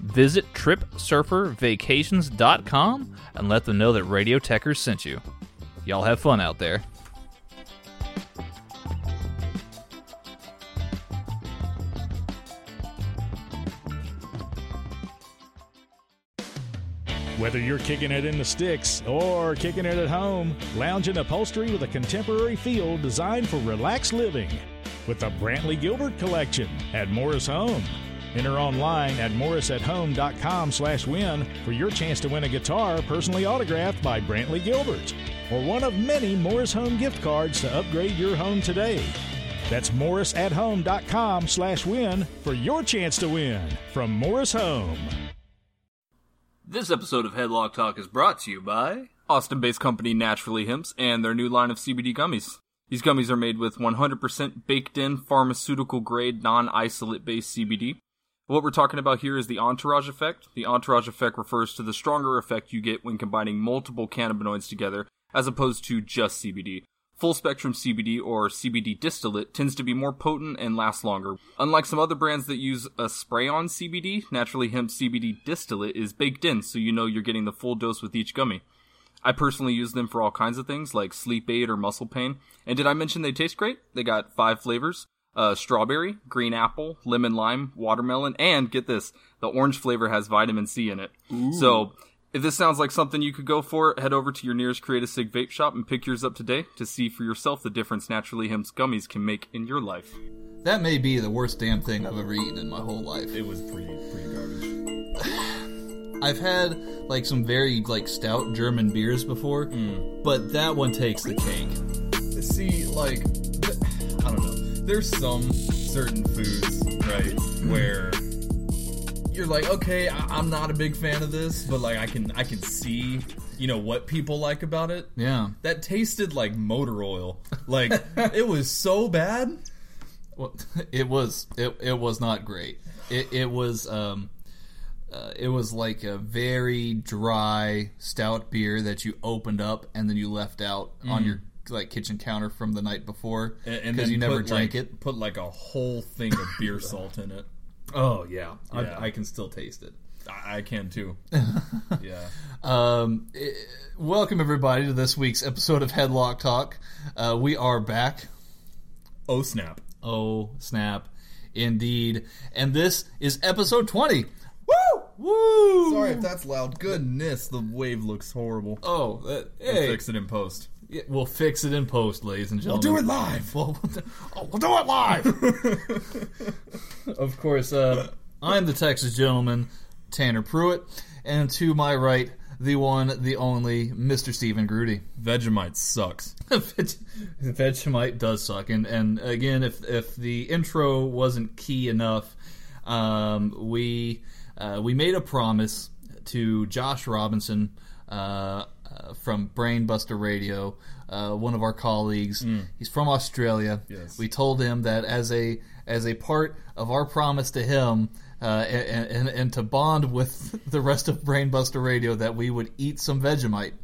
Visit TripSurferVacations.com and let them know that Radio Techers sent you. Y'all have fun out there. Whether you're kicking it in the sticks or kicking it at home, lounge in upholstery with a contemporary feel designed for relaxed living. With the Brantley Gilbert Collection at Morris Home. Enter online at morrisathome.com slash win for your chance to win a guitar personally autographed by Brantley Gilbert or one of many Morris Home gift cards to upgrade your home today. That's morrisathome.com slash win for your chance to win from Morris Home. This episode of Headlock Talk is brought to you by Austin based company Naturally Hemps and their new line of CBD gummies. These gummies are made with 100% baked in pharmaceutical grade non isolate based CBD. What we're talking about here is the entourage effect. The entourage effect refers to the stronger effect you get when combining multiple cannabinoids together as opposed to just CBD. Full spectrum CBD or CBD distillate tends to be more potent and lasts longer. Unlike some other brands that use a spray on CBD, naturally hemp CBD distillate is baked in so you know you're getting the full dose with each gummy. I personally use them for all kinds of things like sleep aid or muscle pain. And did I mention they taste great? They got five flavors uh, strawberry, green apple, lemon lime, watermelon, and get this, the orange flavor has vitamin C in it. So if this sounds like something you could go for, head over to your nearest Create a Sig vape shop and pick yours up today to see for yourself the difference Naturally Hemp's gummies can make in your life. That may be the worst damn thing I've ever eaten in my whole life. It was pretty pretty garbage. I've had like some very like stout German beers before, but that one takes the cake. See, like, th- I don't know. There's some certain foods, right, where you're like, okay, I- I'm not a big fan of this, but like, I can I can see, you know, what people like about it. Yeah. That tasted like motor oil. Like, it was so bad. Well, it was it it was not great. It it was um uh, it was like a very dry stout beer that you opened up and then you left out on your like kitchen counter from the night before because you never put, drank like, it. Put like a whole thing of beer salt in it. Oh yeah, Yeah. I, I can still taste it. I, I can too. yeah. Um, eh, welcome everybody to this week's episode of Headlock Talk. Uh, we are back. Oh snap! Oh snap, indeed! And this is episode twenty. Woo! Woo! Sorry if that's loud. Goodness, the wave looks horrible. Oh, that, We'll hey, fix it in post. Yeah, we'll fix it in post, ladies and gentlemen. live. We'll, we'll do- oh, we'll do it live. of course, uh, I'm the Texas gentleman, Tanner Pruitt, and to my right, the one, the only, Mr. Stephen Grudy. Vegemite sucks. Vegemite does suck, and and again, if if the intro wasn't key enough, um, we uh, we made a promise to Josh Robinson uh, uh, from Brainbuster Radio, uh, one of our colleagues. He's from Australia. Yes. We told him that as a as a part of our promise to him. Uh, and, and, and to bond with the rest of Brainbuster Radio, that we would eat some Vegemite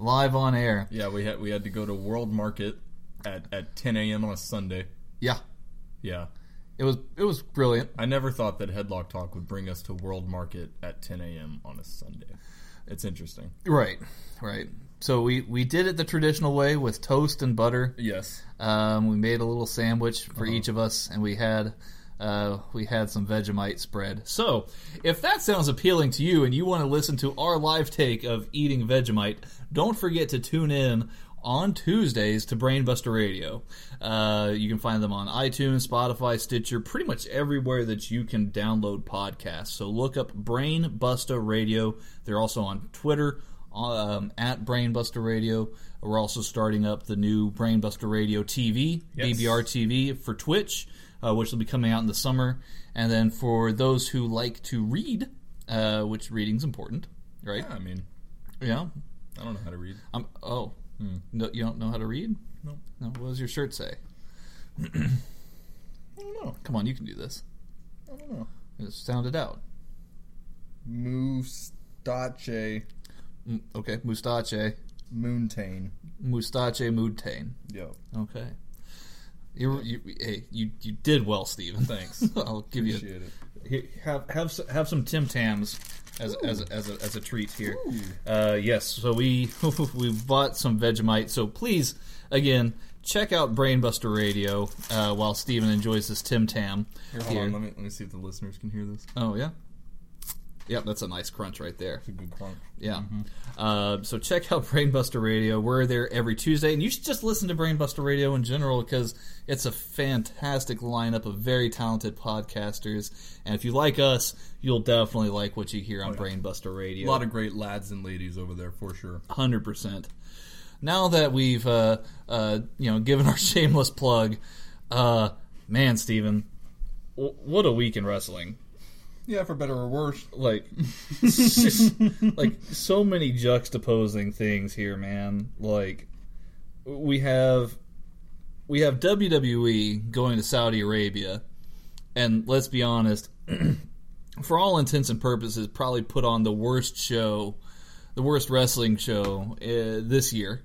live on air. Yeah, we had we had to go to World Market at, at 10 a.m. on a Sunday. Yeah, Yeah, It was it was brilliant. I never thought that Headlock Talk would bring us to World Market at 10 a.m. on a Sunday. It's interesting. Right, right. So we we did it the traditional way with toast and butter. Yes. Um, we made a little sandwich for each of us, and we had uh, we had some Vegemite spread. So if that sounds appealing to you, and you want to listen to our live take of eating Vegemite, don't forget to tune in on Tuesdays to Brainbuster Radio. Uh, you can find them on iTunes, Spotify, Stitcher, pretty much everywhere that you can download podcasts. So look up Brainbuster Radio. They're also on Twitter um, at Brainbuster Radio. We're also starting up the new Brainbuster Radio TV, Yes. BBR TV for Twitch, uh, which will be coming out in the summer. And then for those who like to read, uh, which reading's important, right? Yeah, I mean, Yeah. I don't know how to read. Um, oh, no, you don't know how to read? No. No. What does your shirt say? I don't know. Come on, you can do this. I don't know. Just sound it out. Moustache Okay, mustache, Moontain. mustache, moodtane. Yo. Okay. You, you, hey, you, you did well, Steven. Thanks. I'll give you Appreciate it. Have have have some Tim Tams as as a, as a, as a treat here. Uh, yes, so we we bought some Vegemite. So please, again, check out Brainbuster Radio uh, while Steven enjoys this Tim Tam. Here, hold on. Let me let me see if the listeners can hear this. Oh yeah. Yep, that's a nice crunch right there. It's a good crunch. Yeah. Uh, so check out Brainbuster Radio. We're there every Tuesday, and you should just listen to Brainbuster Radio in general because it's a fantastic lineup of very talented podcasters. And if you like us, you'll definitely like what you hear on Brainbuster Radio. A lot of great lads and ladies over there for sure. hundred percent. Now that we've uh, uh, you know given our shameless plug, uh, man, Steven, w- what a week in wrestling! Yeah, for better or worse. like just, like so many juxtaposing things here man. Like we have we have WWE going to Saudi Arabia and let's be honest for all intents and purposes probably put on the worst show the worst wrestling show uh, this year.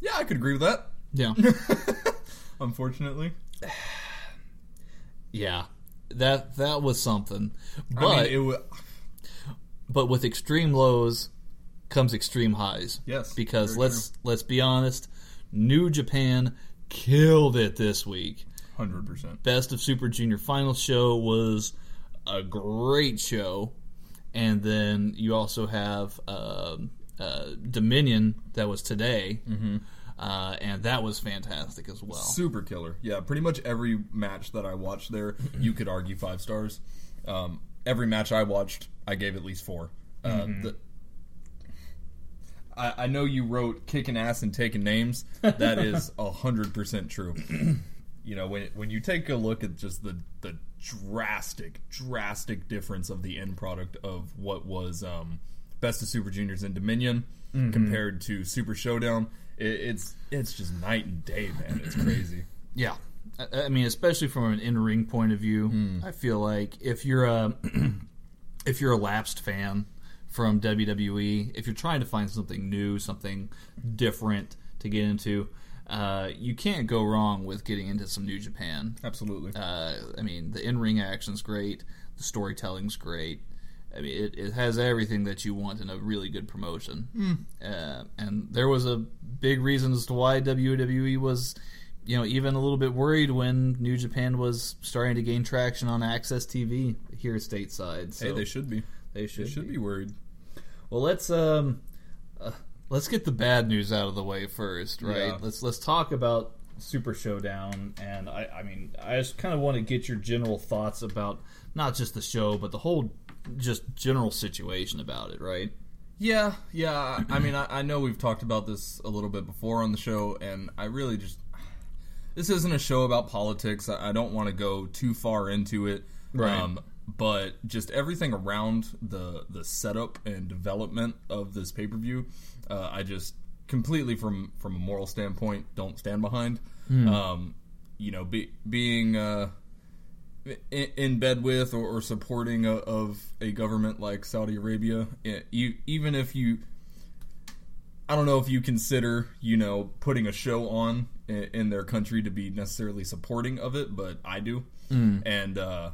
Yeah, I could agree with that. yeah. Unfortunately, yeah that that was something but I mean, it wa but with extreme lows comes extreme highs. Yes, because let's let's be honest, New Japan killed it this week. hundred percent. Best of Super Junior final show was a great show, and then you also have um uh, Dominion that was today, mm-hmm. Uh, and that was fantastic as well. Super killer. Yeah, pretty much every match that I watched there, you could argue five stars. Um, every match I watched, I gave at least four. Uh, the, I, I know you wrote kicking ass and taking names. That is hundred percent true. you know, when when you take a look at just the the drastic, drastic difference of the end product of what was um, Best of Super Juniors and Dominion compared to Super Showdown, it, it's it's just night and day, man. It's crazy. Yeah. I, I mean, especially from an in-ring point of view, I feel like if you're a if you're a lapsed fan from WWE, if you're trying to find something new, something different to get into, uh, you can't go wrong with getting into some New Japan. Absolutely. Uh, I mean, the in-ring action's great, the storytelling's great. I mean, it, it has everything that you want in a really good promotion. Uh, and there was a big reason as to why WWE was, you know, even a little bit worried when New Japan was starting to gain traction on AXS TV here stateside. So hey, they should be. they should, They should be worried. well, let's um, uh, let's get the bad news out of the way first, right? Yeah. Let's let's talk about Super Showdown, and I, I mean, I just kind of want to get your general thoughts about not just the show, but the whole just general situation about it, right? Yeah, yeah. I mean, I, I know we've talked about this a little bit before on the show, and I really just this isn't a show about politics. I, I don't want to go too far into it, Right. but just everything around the the setup and development of this pay per view, uh, I just completely from from a moral standpoint don't stand behind. Um, you know, be, being. Uh, in, in bed with or, or supporting a, of a government like Saudi Arabia, eh, you, even if you, I don't know if you consider you know putting a show on in, in their country to be necessarily supporting of it, but I do, and uh,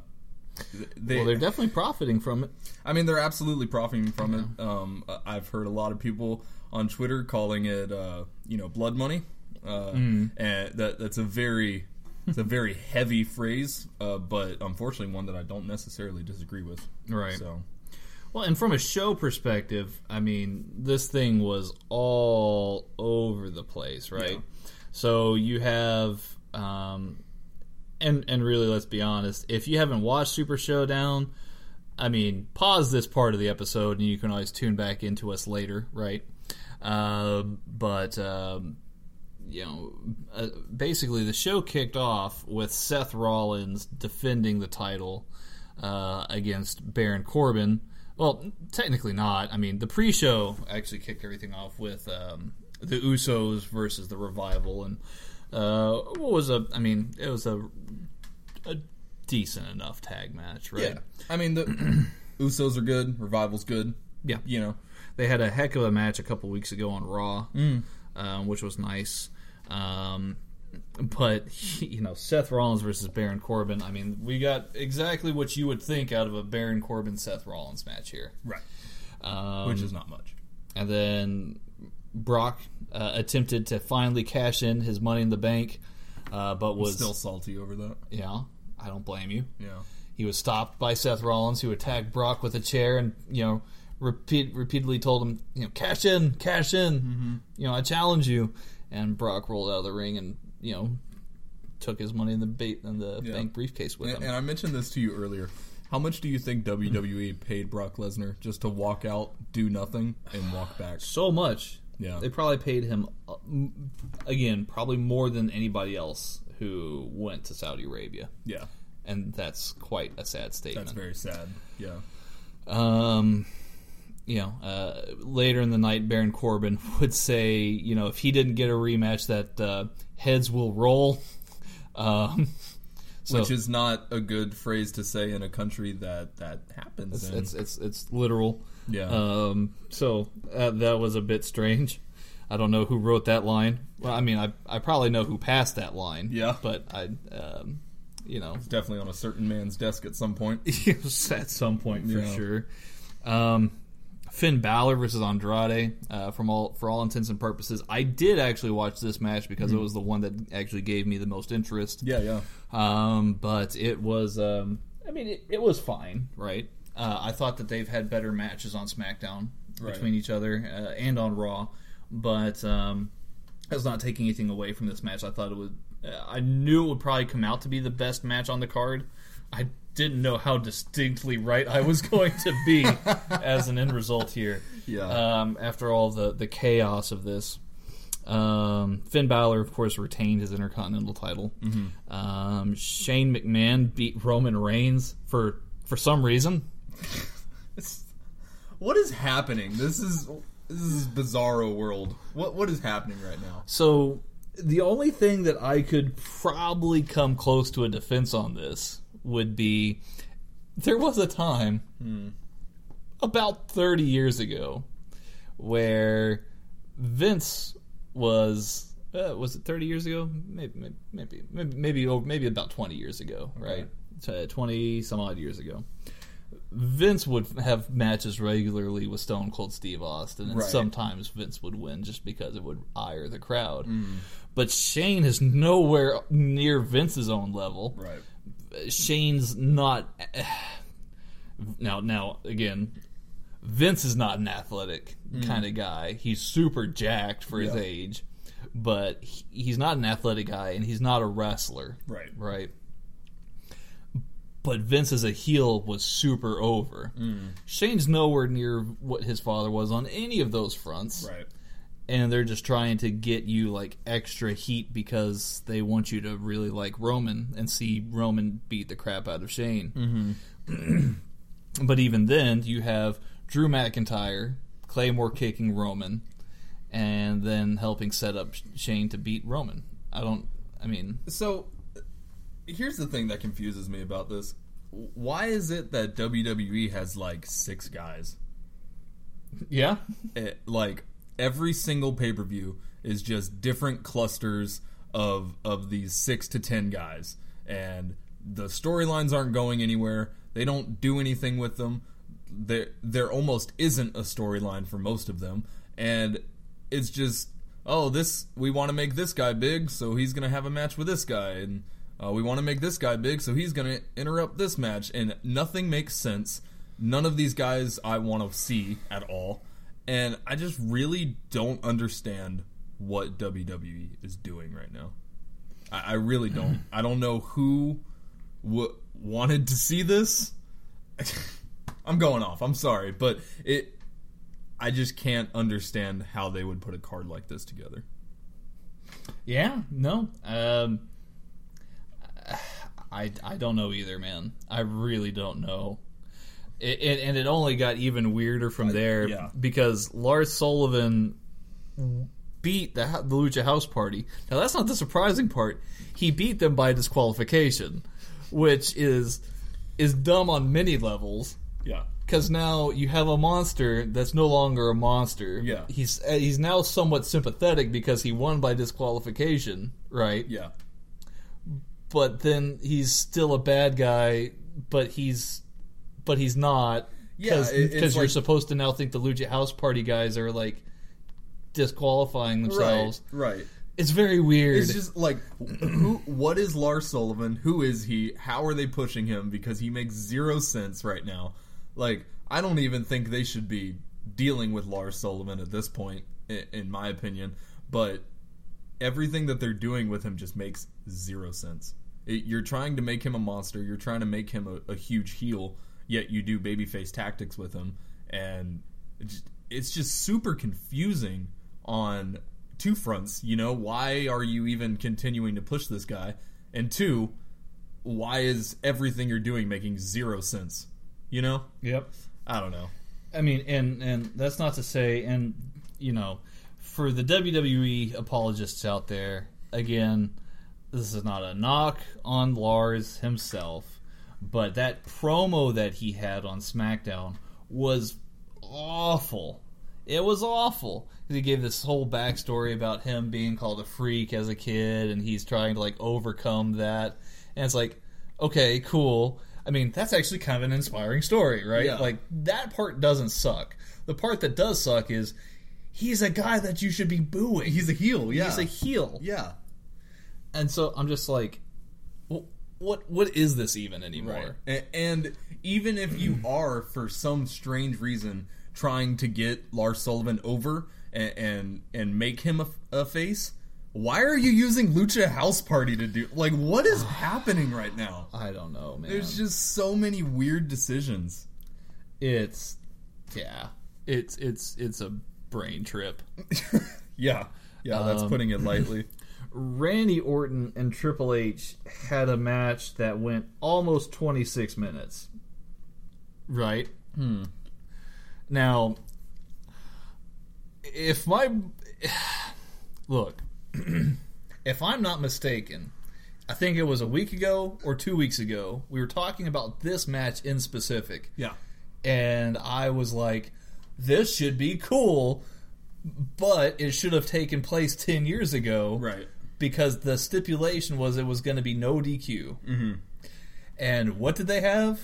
they, Well, they're definitely profiting from it. I mean, they're absolutely profiting from it. Um, I've heard a lot of people on Twitter calling it, uh, you know, blood money, uh, and that that's a very it's a very heavy phrase, uh, but unfortunately one that I don't necessarily disagree with. Right. So Well, and from a show perspective, I mean, this thing was all over the place, right? So you have, um, and and really, let's be honest, if you haven't watched Super Showdown, I mean, pause this part of the episode, and you can always tune back into us later, right? Um, but um, you know, uh, basically, the show kicked off with Seth Rollins defending the title uh, against Baron Corbin Well, technically not. I mean, the pre-show actually kicked everything off with um, the Usos versus the Revival, and uh, what was a? I mean, it was a a decent enough tag match, right? Yeah, I mean the Usos are good, Revival's good. Yeah. you know, They had a heck of a match a couple weeks ago on Raw, um, which was nice. Um, but you know, Seth Rollins versus Baron Corbin. I mean, we got exactly what you would think out of a Baron Corbin Seth Rollins match here. right, Um, which is not much. and then Brock uh, attempted to finally cash in his Money in the Bank, uh, but was Still salty over that. yeah. I don't blame you. Yeah, He was stopped by Seth Rollins, who attacked Brock with a chair and you know repeat, repeatedly told him, you know, cash in, cash in. Mm-hmm. You know, I challenge you. And Brock rolled out of the ring and you know took his money in the bait in the Yeah. bank briefcase with and, him. and I mentioned this to you earlier. How much do you think WWE paid Brock Lesnar just to walk out, do nothing, and walk back? so much. Yeah. They probably paid him uh, again, probably more than anybody else who went to Saudi Arabia, Yeah, and that's quite a sad statement. that's very sad. Yeah, Um, you know, uh, later in the night, Baron Corbin would say, you know, if he didn't get a rematch, that uh, heads will roll. Um, so which is not a good phrase to say in a country that that happens. it's, in. it's it's it's literal. yeah, Um, so uh, that was a bit strange. I don't know who wrote that line. Well, I mean, I I probably know who passed that line. Yeah. but I, um, you know, definitely on a certain man's desk at some point. at some point for Yeah. sure. Um, Finn Balor versus Andrade. Uh, from all for all intents and purposes, I did actually watch this match because it was the one that actually gave me the most interest. Yeah, yeah. Um, but it was, um, I mean, it, it was fine, right? Uh, I thought that they've had better matches on SmackDown Right. between each other uh, and on Raw, but um, that's not taking anything away from this match. I thought it would. Uh, I knew it would probably come out to be the best match on the card. I didn't know how distinctly right I was going to be as an end result here. Yeah. Um, after all the the chaos of this. Um, Finn Balor, of course, retained his Intercontinental title. Um, Shane McMahon beat Roman Reigns for for some reason. What is happening? This is this is bizarro world. What what is happening right now? So the only thing that I could probably come close to a defense on this would be there was a time about 30 years ago where Vince was uh, was it 30 years ago maybe maybe maybe maybe maybe, over, maybe about 20 years ago right T- 20 some odd years ago Vince would have matches regularly with Stone Cold Steve Austin, and Right. sometimes Vince would win just because it would ire the crowd. But Shane is nowhere near Vince's own level. Right. Shane's not. Now, now again, Vince is not an athletic mm. kind of guy. He's super jacked for his Yeah. age, but he, he's not an athletic guy, and he's not a wrestler. Right. Right. But Vince as a heel was super over. Mm. Shane's nowhere near what his father was on any of those fronts Right. And they're just trying to get you like extra heat because they want you to really like Roman and see Roman beat the crap out of Shane. Mm-hmm. but even then, you have Drew McIntyre, Claymore kicking Roman, and then helping set up Shane to beat Roman. I don't. I mean, So here's the thing that confuses me about this. Why is it that WWE has like six guys? yeah, It, like every single pay per view is just different clusters of of these six to ten guys, and the storylines aren't going anywhere. They don't do anything with them. There there almost isn't a storyline for most of them, and it's just oh this we want to make this guy big, so he's gonna have a match with this guy, and uh, we want to make this guy big, so he's gonna interrupt this match, and nothing makes sense. None of these guys I want to see at all, and I just really don't understand what WWE is doing right now. I, I really don't. I don't know who w- wanted to see this. I'm going off. I'm sorry, but it. I just can't understand how they would put a card like this together. yeah, no. Um, I I don't know either, man. I really don't know. It, and it only got even weirder from there yeah. because Lars Sullivan beat the, the Lucha House Party. Now that's not the surprising part. He beat them by disqualification, which is is dumb on many levels. Yeah. Because now you have a monster that's no longer a monster. Yeah. he's uh, he's now somewhat sympathetic because he won by disqualification, right? Yeah. But then he's still a bad guy, but he's but he's not. Yeah, because it- it's you're like- supposed to now think the Lucha House Party guys are like disqualifying themselves. Right. Right. It's very weird. It's just like, who? What is Lars Sullivan? Who is he? How are they pushing him? Because he makes zero sense right now. Like, I don't even think they should be dealing with Lars Sullivan at this point, in my opinion. But everything that they're doing with him just makes zero sense. It, you're trying to make him a monster. You're trying to make him a, a huge heel, yet you do babyface tactics with him, and it's just super confusing on two fronts. You know, why are you even continuing to push this guy? And two, why is everything you're doing making zero sense? You know, yep. I don't know. I mean, and and that's not to say, and you know, for the WWE apologists out there, again, this is not a knock on Lars himself, but that promo that he had on SmackDown was awful. It was awful. He gave this whole backstory about him being called a freak as a kid, and he's trying to like overcome that. And it's like, okay, cool. I mean, that's actually kind of an inspiring story, right? Yeah. Like that part doesn't suck. The part that does suck is he's a guy that you should be booing. He's a heel. Yeah, He's a heel. yeah. And so I'm just like, what what is this even anymore? A- And even if you are, for some strange reason, trying to get Lars Sullivan over and and, and make him a, a face, why are you using Lucha House Party to do? Like, what is happening right now? I don't know, man. There's just so many weird decisions. it's yeah, it's it's it's a brain trip. Yeah, yeah, that's Um, putting it lightly. Randy Orton and Triple H had a match that went almost 26 minutes. Right? Hmm. Now, if my. Look, if I'm not mistaken, I think it was a week ago or two weeks ago, we were talking about this match in specific. yeah, And I was like, this should be cool, but it should have taken place 10 years ago right. Because the stipulation was it was going to be no DQ. Mm-hmm. And what did they have?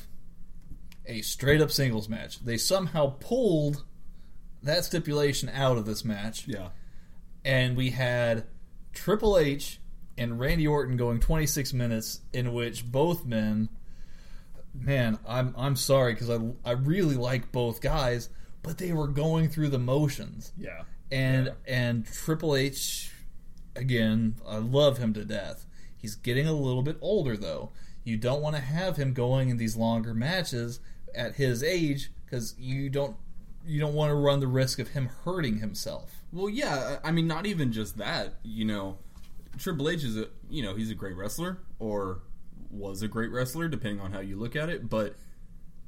A straight up singles match. They somehow pulled that stipulation out of this match, Yeah, and we had Triple H and Randy Orton going 26 minutes, in which both men. Man, I'm I'm sorry because I I really like both guys, but they were going through the motions yeah, and and Triple H again, I love him to death. He's getting a little bit older though. You don't want to have him going in these longer matches at his age because you don't you don't want to run the risk of him hurting himself. Well, yeah. I mean, not even just that. You know, Triple H is a you know he's a great wrestler or was a great wrestler depending on how you look at it, but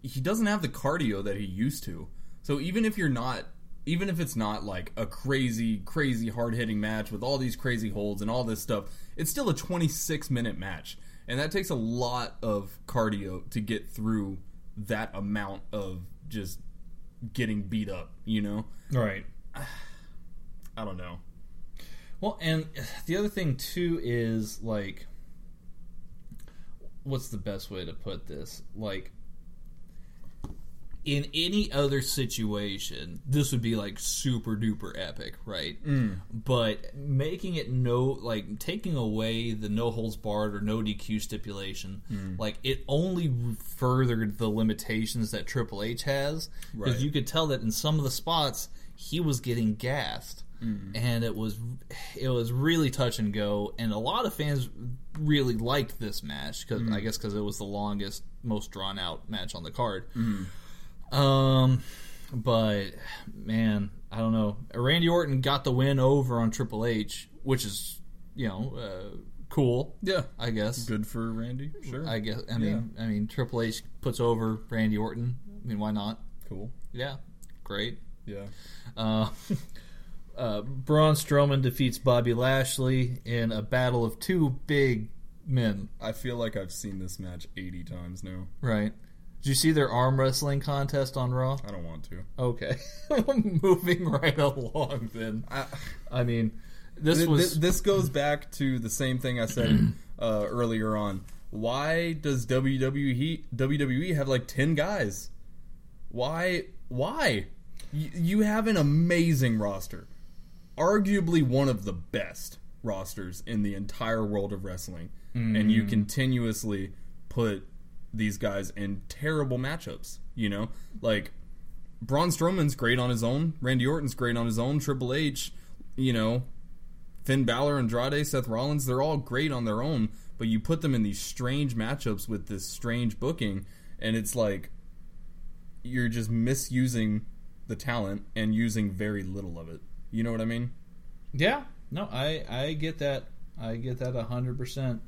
he doesn't have the cardio that he used to. So even if you're not, even if it's not like a crazy, crazy hard hitting match with all these crazy holds and all this stuff, it's still a 26 minute match, and that takes a lot of cardio to get through that amount of just getting beat up. You know, Right. I don't know. Well, and the other thing too is like, what's the best way to put this? Like, in any other situation, this would be like super duper epic, right? Mm. But making it no, like taking away the no holds barred or no DQ stipulation, mm. like it only furthered the limitations that Triple H has. Because Right. you could tell that in some of the spots he was getting gassed, mm. and it was it was really touch and go. And a lot of fans really liked this match because I guess because it was the longest, most drawn out match on the card. Um, but man, I don't know. Randy Orton got the win over on Triple H, which is you know uh, cool. Yeah, I guess. good for Randy. Sure. I guess. I mean, I mean, Triple H puts over Randy Orton. I mean, why not? Cool. Yeah, great. Yeah. Uh, uh, Braun Strowman defeats Bobby Lashley in a battle of two big men. I feel like I've seen this match 80 times now. Right. Did you see their arm wrestling contest on Raw? I don't want to. Okay. Moving right along then. I, I mean, this Th- was. th- this goes back to the same thing I said uh, earlier on. Why does WWE WWE have like ten guys? Why? Why? Y- you have an amazing roster, arguably one of the best rosters in the entire world of wrestling, and you continuously put these guys in terrible matchups. You know, like Braun Strowman's great on his own, Randy Orton's great on his own, Triple H, you know, Finn Balor, Andrade, Seth Rollins, they're all great on their own, but you put them in these strange matchups with this strange booking, and it's like you're just misusing the talent and using very little of it. You know what I mean? yeah. No, I I get that. I get that hundred percent.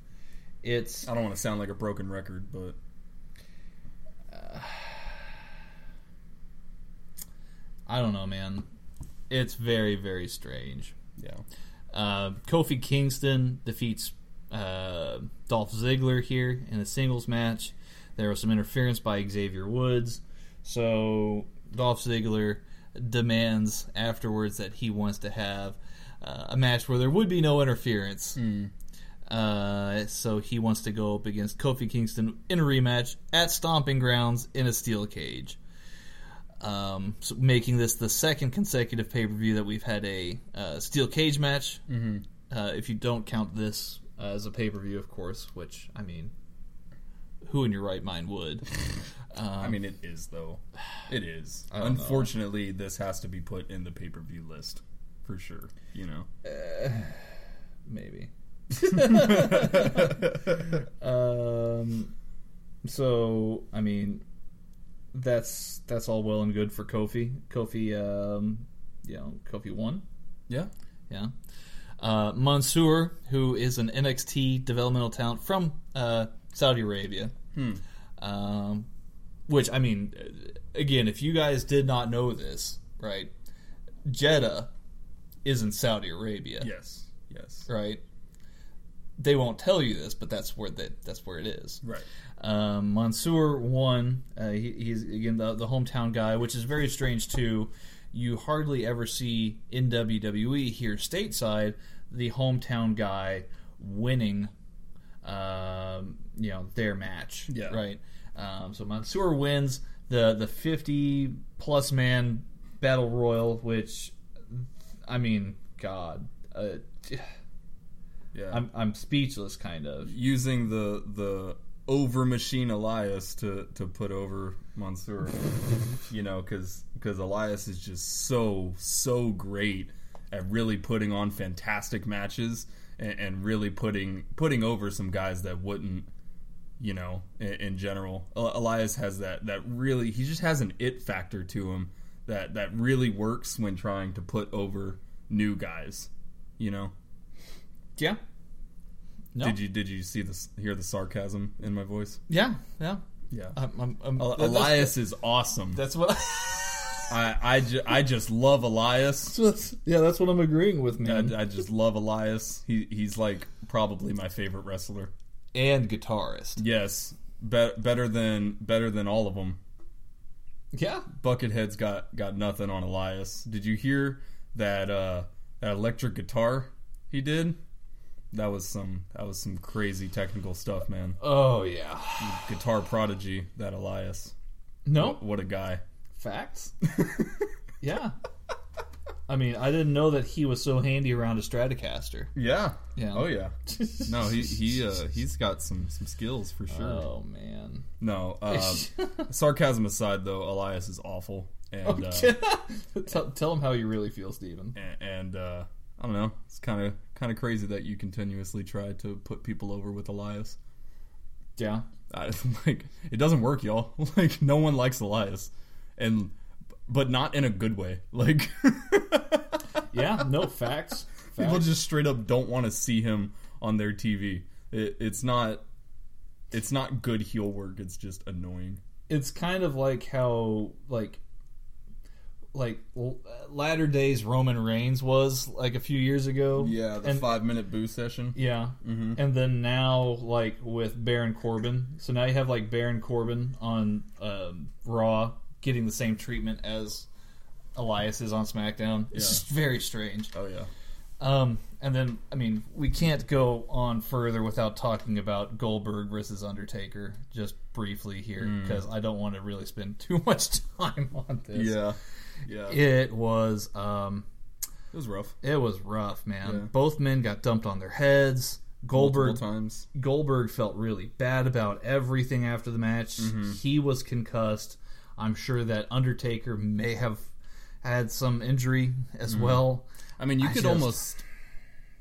It's I don't want to sound like a broken record, but I don't know, man. It's very very strange. yeah. Uh, Kofi Kingston defeats uh, Dolph Ziggler here in a singles match. There was some interference by Xavier Woods, so Dolph Ziggler demands afterwards that he wants to have uh, a match where there would be no interference. Uh, so he wants to go up against Kofi Kingston in a rematch at Stomping Grounds in a steel cage. Um, so making this the second consecutive pay per view that we've had a uh, steel cage match. Mm-hmm. Uh, if you don't count this uh, as a pay per view, of course, which I mean, who in your right mind would? I mean, it is though. It is. don't know. Unfortunately, this has to be put in the pay per view list for sure. You know. Maybe. um, so I mean, that's that's all well and good for Kofi. Kofi, um, you know, Kofi won. Yeah. Yeah. Uh, Mansoor, who is an NXT developmental talent from uh, Saudi Arabia. Um, which, I mean, again, if you guys did not know this, right? Jeddah is in Saudi Arabia, Yes. Yes. right? They won't tell you this, but that's where that that's where it is. Right. Um, Mansoor won. Uh, he, he's again the, the hometown guy, which is very strange too. You hardly ever see in WWE here stateside the hometown guy winning, um, you know, their match. Yeah. Right. Um, so Mansoor wins the the fifty plus man battle royal, which I mean, God, uh, Yeah. I'm I'm speechless, kind of. using the the over machine Elias to to put over Mansoor. you know, because because Elias is just so so great at really putting on fantastic matches and, and really putting putting over some guys that wouldn't. You know, in, in general, Elias has that that really he just has an it factor to him that that really works when trying to put over new guys. You know. Yeah. No. Did you did you see this hear the sarcasm in my voice? Yeah. Yeah. Yeah. I'm, I'm, I'm, El- Elias is awesome. That's what. I I, ju- I just love Elias. yeah, that's what I'm agreeing with, I, man. I just love Elias. He he's like probably my favorite wrestler. and guitarist. Yes, be- better than better than all of them. Yeah. Buckethead's got got nothing on Elias. Did you hear that uh, that electric guitar he did? That was some that was some crazy technical stuff, man. Oh yeah. Guitar prodigy, that Elias. No What a guy. facts. yeah. I mean, I didn't know that he was so handy around a Stratocaster. Yeah. Yeah. Oh yeah. No, he he uh, he's got some some skills for sure. Oh man. No, uh, sarcasm aside, though, Elias is awful, and uh, tell, tell him how you really feel, Steven. and, and uh, I don't know. It's kind of kind of crazy that you continuously try to put people over with Elias. Yeah. I, like it doesn't work, y'all. Like no one likes Elias, and but not in a good way. Like Yeah. No facts. people just straight up don't want to see him on their TV. It, it's not it's not good heel work. It's just annoying. it's kind of like how like like latter days Roman Reigns was like a few years ago. Yeah, the and, five minute boo session. Yeah, mm-hmm. and then now like with Baron Corbin, so now you have like Baron Corbin on um, Raw getting the same treatment as Elias is on SmackDown. It's Yeah. just very strange. Oh yeah. Um, and then, I mean, we can't go on further without talking about Goldberg versus Undertaker just briefly here because I don't want to really spend too much time on this. Yeah. Yeah. It, was um, it was rough. it was rough, man. Yeah. Both men got dumped on their heads. Goldberg Multiple times. Goldberg felt really bad about everything after the match. Mm-hmm. He was concussed. I'm sure that Undertaker may have had some injury as Mm-hmm. well. I mean, you I could just- almost.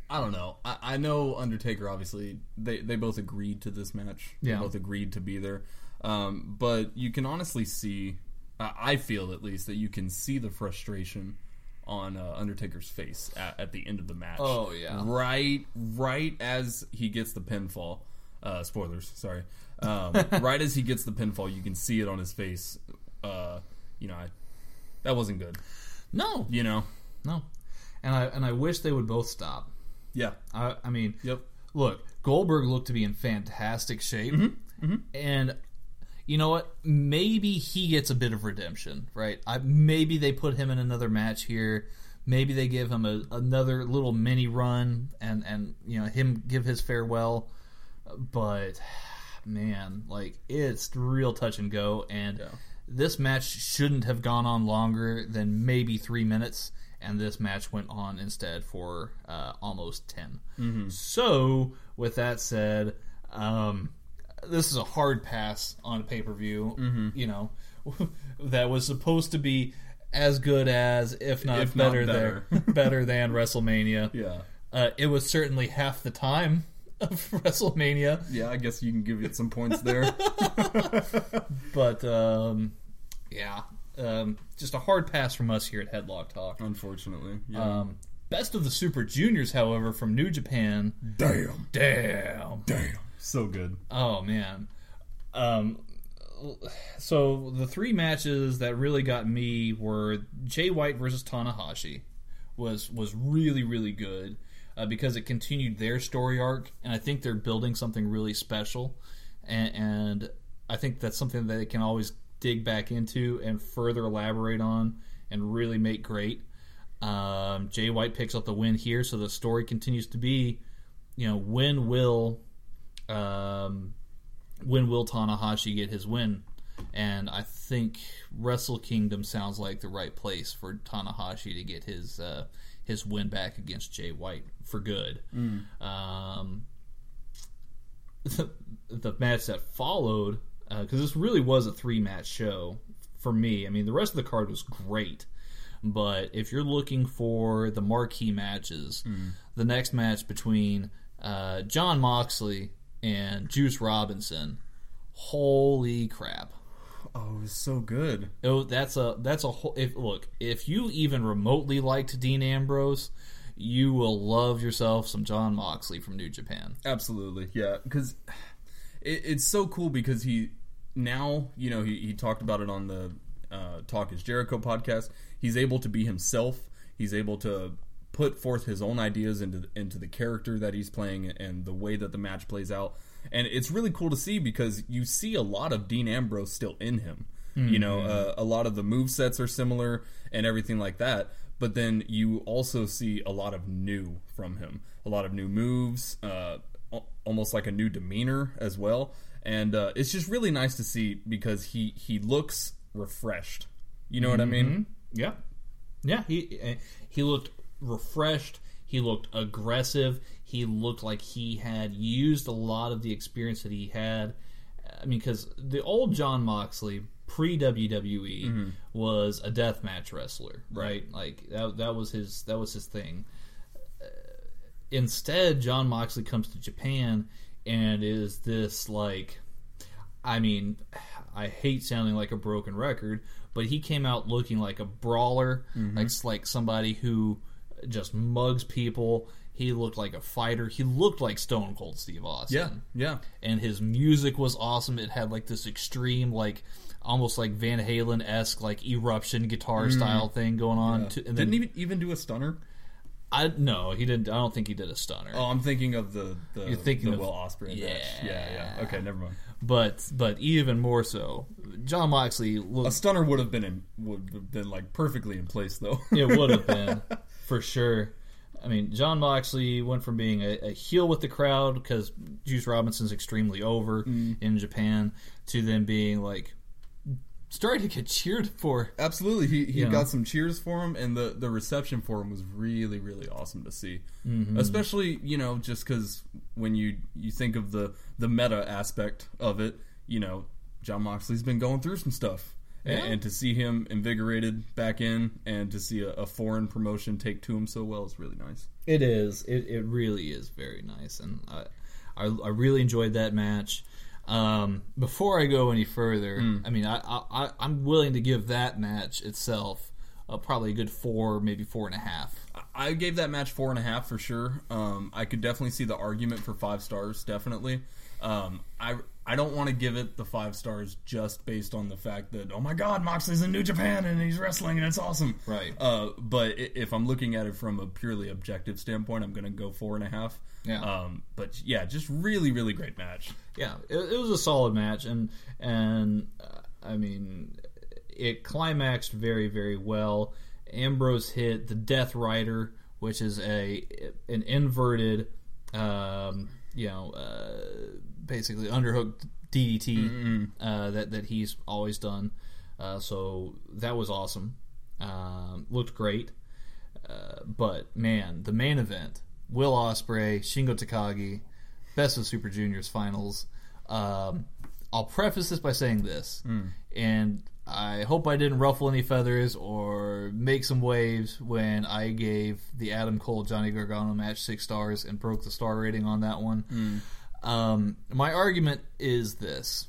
I don't know. I, I know Undertaker. Obviously, they they both agreed to this match. Yeah. They both agreed to be there. Um, but you can honestly see. I feel at least that you can see the frustration on uh, Undertaker's face at, at the end of the match. Oh, yeah. Right, right as he gets the pinfall. Uh, spoilers. Sorry. Um, right as he gets the pinfall, you can see it on his face. Uh, you know, I, that wasn't good. No, You know. no, and I and I wish they would both stop. Yeah. I, I mean, Yep. look, Goldberg looked to be in fantastic shape, Mm-hmm. and you know what? Maybe he gets a bit of redemption, right? I, maybe they put him in another match here. Maybe they give him a, another little mini run, and and you know him give his farewell. But man, like it's real touch and go, and Yeah. this match shouldn't have gone on longer than maybe three minutes, and this match went on instead for uh, almost 10 So, with that said, um, this is a hard pass on pay per view. You know, that was supposed to be as good as, if not If not better, better. there, better than WrestleMania. Yeah. Uh, it was certainly half the time of WrestleMania, Yeah, I guess you can give it some points there. but um, yeah, um, just a hard pass from us here at Headlock Talk. Unfortunately. Yeah. Um, best of the Super Juniors, however, from New Japan. damn. Damn. Damn. So good. Oh man. Um, so the three matches that really got me were Jay White versus Tanahashi was was really really good uh, because it continued their story arc, and I think they're building something really special, and, and I think that's something that they can always dig back into and further elaborate on and really make great. Um, Jay White picks up the win here, so the story continues to be, you know, when will um, when will Tanahashi get his win? And I think Wrestle Kingdom sounds like the right place for Tanahashi to get his uh, his win back against Jay White for good. Um, the, the match that followed, because this really was a three match show for me. I mean, the rest of the card was great. But if you're looking for the marquee matches, the next match between uh, John Moxley and Juice Robinson, holy crap! Oh, it was so good. Oh, that's a that's a whole. If look, if you even remotely liked Dean Ambrose, you will love yourself some John Moxley from New Japan. Absolutely. Yeah. Because it, it's so cool because he now, you know, he, he talked about it on the uh, Talk is Jericho podcast. He's able to be himself. He's able to put forth his own ideas into into the character that he's playing and the way that the match plays out. And it's really cool to see because you see a lot of Dean Ambrose still in him. You know, uh, a lot of the move sets are similar and everything like that. But then you also see a lot of new from him, a lot of new moves, uh, almost like a new demeanor as well. And uh, it's just really nice to see because he he looks refreshed. You know what I mean? Yeah, yeah. He uh, he looked refreshed. He looked aggressive. He looked like he had used a lot of the experience that he had. I mean, because the old John Moxley pre WWE was a deathmatch wrestler, right? Like that, that was his that was his thing. Uh, instead, John Moxley comes to Japan and is this like I mean, I hate sounding like a broken record, but he came out looking like a brawler, like like somebody who just mugs people. He looked like a fighter. He looked like Stone Cold Steve Austin. Yeah, yeah. And his music was awesome. It had like this extreme like almost like Van Halen esque like eruption guitar mm. style thing going on. To, and then Didn't even even do a stunner. I no, he didn't. I don't think he did a stunner. Oh, I'm thinking of the the, You're thinking the of- Will Ospreay Yeah. match. Yeah, yeah. Okay, never mind. But but even more so, John Moxley A stunner would have been in, would have been like perfectly in place though. it would have been for sure. I mean, Jon Moxley went from being a, a heel with the crowd because Juice Robinson's extremely over in Japan to then being like starting to get cheered for. Absolutely, he he got some cheers for him, and the the reception for him was really really awesome to see. Mm-hmm. Especially you know just because when you you think of the the meta aspect of it, you know Jon Moxley's been going through some stuff, A- Yeah. and, to see him invigorated back in, and to see a, a foreign promotion take to him so well is really nice. It is. It, it really is very nice, and I, I, I really enjoyed that match. Um, before I go any further, I mean, I, I, I I'm willing to give that match itself uh, probably a good four, maybe four and a half. I gave that match four and a half for sure. Um, I could definitely see the argument for five stars. Definitely. Um, I I don't want to give it the five stars just based on the fact that oh my God, Moxley's in New Japan and he's wrestling and it's awesome. Right. Uh, but if I'm looking at it from a purely objective standpoint, I'm going to go four and a half. Yeah. Um, but yeah, just really really great match. yeah, it, it was a solid match, and and uh, I mean, it climaxed very very well. Ambrose hit the Death Rider, which is a an inverted, um, you know, uh, basically underhook DDT uh, that that he's always done. Uh, so that was awesome. Um, looked great. Uh, but man, the main event: Will Ospreay, Shingo Takagi, Best of Super Juniors finals. Um, I'll preface this by saying this, and I hope I didn't ruffle any feathers or make some waves when I gave the Adam Cole Johnny Gargano match six stars and broke the star rating on that one. Um, my argument is this: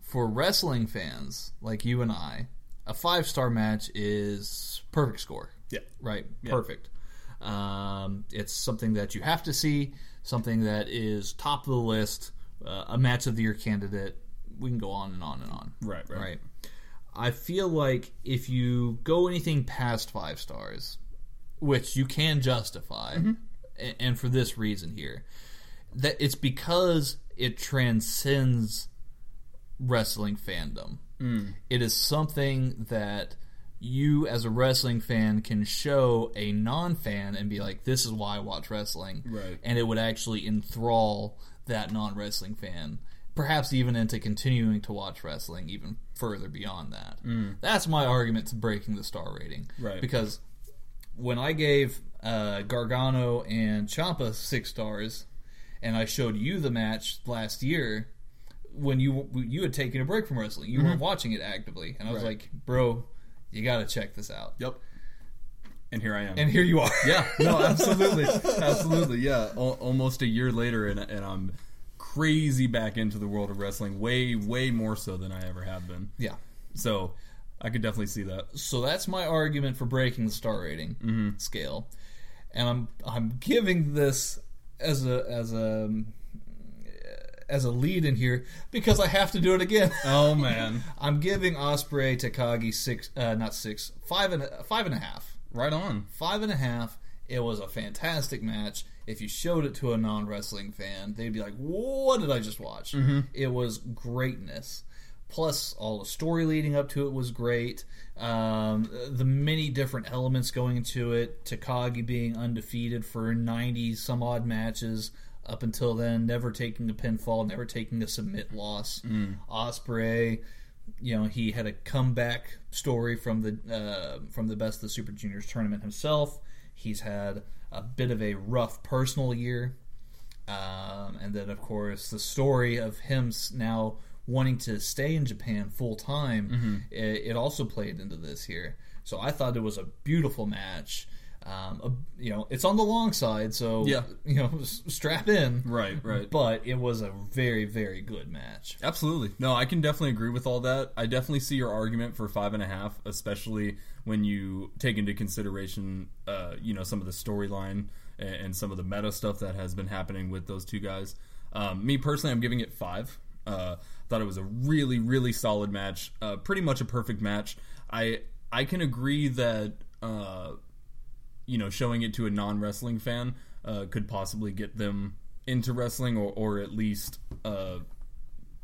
for wrestling fans like you and I, a five star match is perfect score. Yeah. Right. Perfect. Um, it's something that you have to see, something that is top of the list, uh, a match of the year candidate. We can go on and on and on. Right, right. Right. I feel like if you go anything past five stars, which you can justify, a- and for this reason here, that it's because it transcends wrestling fandom. It is something that you, as a wrestling fan, can show a non fan and be like, this is why I watch wrestling. Right. And it would actually enthrall that non wrestling fan, perhaps even into continuing to watch wrestling even further beyond that. That's my argument to breaking the star rating. Right. Because when I gave uh, Gargano and Ciampa six stars, and I showed you the match last year when you you had taken a break from wrestling, you weren't mm-hmm. watching it actively, and I was Right. like, "Bro, you got to check this out." Yep. And here I am. And here you are. Yeah, no, absolutely, absolutely, yeah. Al- almost a year later, and and I'm crazy back into the world of wrestling, way, way more so than I ever have been. yeah. So I could definitely see that. So that's my argument for breaking the star rating mm-hmm. scale, and I'm I'm giving this as a as a as a lead in here because I have to do it again. Oh man, I'm giving Ospreay Takagi six, uh, not six, five and five and a half, right on. five and a half. It was a fantastic match. If you showed it to a non wrestling fan, they'd be like, "What did I just watch?" It was greatness. Plus, all the story leading up to it was great. Um, the many different elements going into it. Takagi being undefeated for ninety some odd matches up until then, never taking a pinfall, never taking a submit loss. Ospreay, you know, he had a comeback story from the uh, from the best of the Super Juniors tournament himself. He's had a bit of a rough personal year, um, and then of course the story of him now wanting to stay in Japan full time. It, it also played into this here. So I thought it was a beautiful match. Um, a, you know, it's on the long side, so Yeah. you know, s- strap in. Right, right. But it was a very, very good match. Absolutely. No, I can definitely agree with all that. I definitely see your argument for five and a half, especially when you take into consideration, uh, you know, some of the storyline and, and some of the meta stuff that has been happening with those two guys. Um, me personally, I'm giving it five. Uh, thought it was a really, really solid match. Uh, pretty much a perfect match. I I can agree that uh, you know showing it to a non wrestling fan uh, could possibly get them into wrestling, or or at least uh,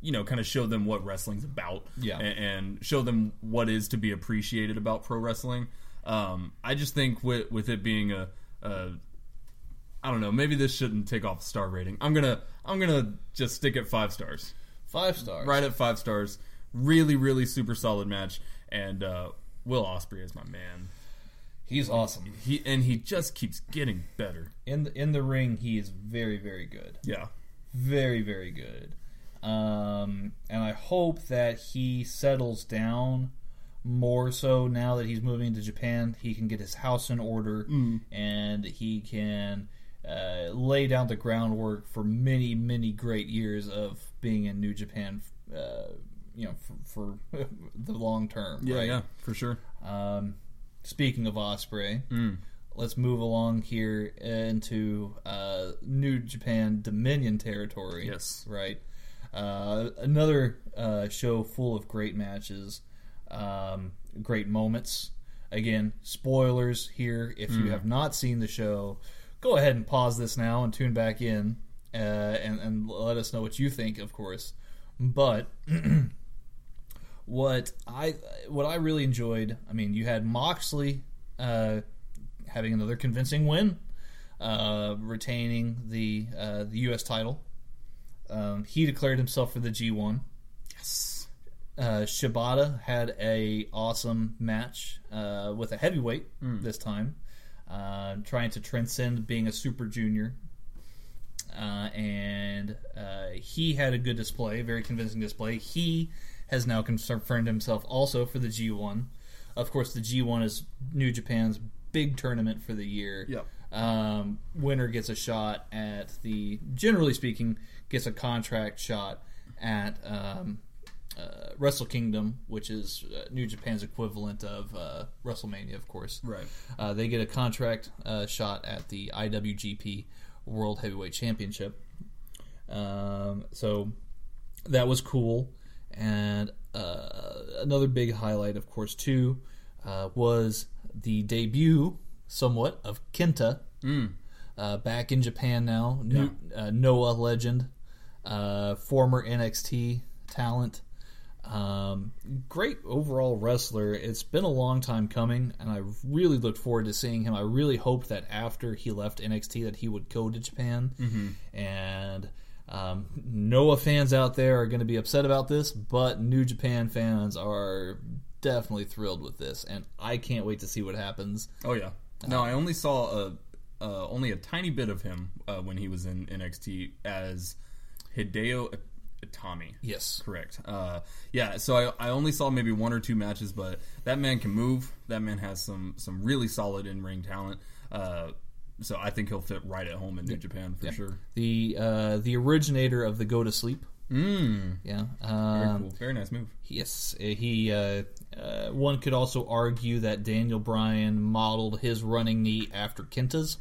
you know kind of show them what wrestling's about, Yeah. a- and, show them what is to be appreciated about pro wrestling. Um, I just think with with it being a, a I don't know. Maybe this shouldn't take off the star rating. I'm gonna I'm gonna just stick at five stars. Five stars. Right at five stars. Really, really super solid match. And uh, Will Ospreay is my man. He's awesome. He and he just keeps getting better. In the, in the ring, he is very, very good. Yeah. Very, very good. Um, and I hope that he settles down more so now that he's moving to Japan. He can get his house in order and he can uh, lay down the groundwork for many, many great years of being in New Japan. Uh, you know, for, for the long term. Yeah, right? yeah, for sure. Um, speaking of Ospreay, let's move along here into uh, New Japan Dominion territory. Yes. right. Uh, another uh, show full of great matches, um, great moments. Again, spoilers here. If you have not seen the show, go ahead and pause this now and tune back in, uh, and and let us know what you think. Of course, but what I what I really enjoyed. I mean, you had Moxley uh, having another convincing win, uh, retaining the uh, the U.S. title. Um, he declared himself for the G1. Yes. Uh, Shibata had a awesome match uh, with a heavyweight this time, uh, trying to transcend being a super junior. Uh, and uh, he had a good display, very convincing display. He has now confirmed himself also for the G1. Of course, the G1 is New Japan's big tournament for the year. Yep. Um, winner gets a shot at the, generally speaking, gets a contract shot at um, uh, Wrestle Kingdom, which is uh, New Japan's equivalent of uh, WrestleMania, of course. Right. Uh, they get a contract uh, shot at the IWGP World Heavyweight Championship. Um, so that was cool. And uh, another big highlight, of course, too, uh, was the debut, somewhat, of Kenta. Uh, back in Japan now. New, uh, Noah legend, uh, former NXT talent. Um, great overall wrestler. It's been a long time coming, and I really looked forward to seeing him. I really hoped that after he left NXT that he would go to Japan. And um, Noah fans out there are going to be upset about this, but New Japan fans are definitely thrilled with this, and I can't wait to see what happens. Oh yeah. No, I only saw a uh, only a tiny bit of him uh, when he was in NXT as Hideo Itami. Yes. Correct. Uh, yeah, so I, I only saw maybe one or two matches, but that man can move. That man has some some really solid in ring talent. Uh, so I think he'll fit right at home in New Japan for sure. The uh, the originator of the Go to Sleep. Mm, Yeah. very Um, cool. Very nice move. Yes, he. Uh, uh, one could also argue that Daniel Bryan modeled his running knee after Kenta's.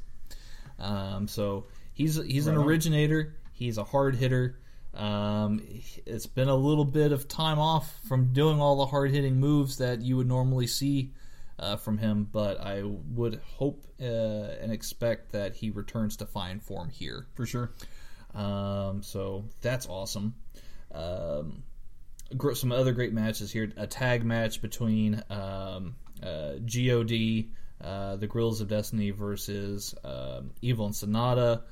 Um, so he's he's an Right on. originator. He's a hard hitter. Um, it's been a little bit of time off from doing all the hard hitting moves that you would normally see uh, from him, but I would hope uh, and expect that he returns to fine form here. For sure. Um, so that's awesome. Um, some other great matches here. A tag match between um, uh, God, uh, the Guerrillas of Destiny versus um, Evil and Sanada,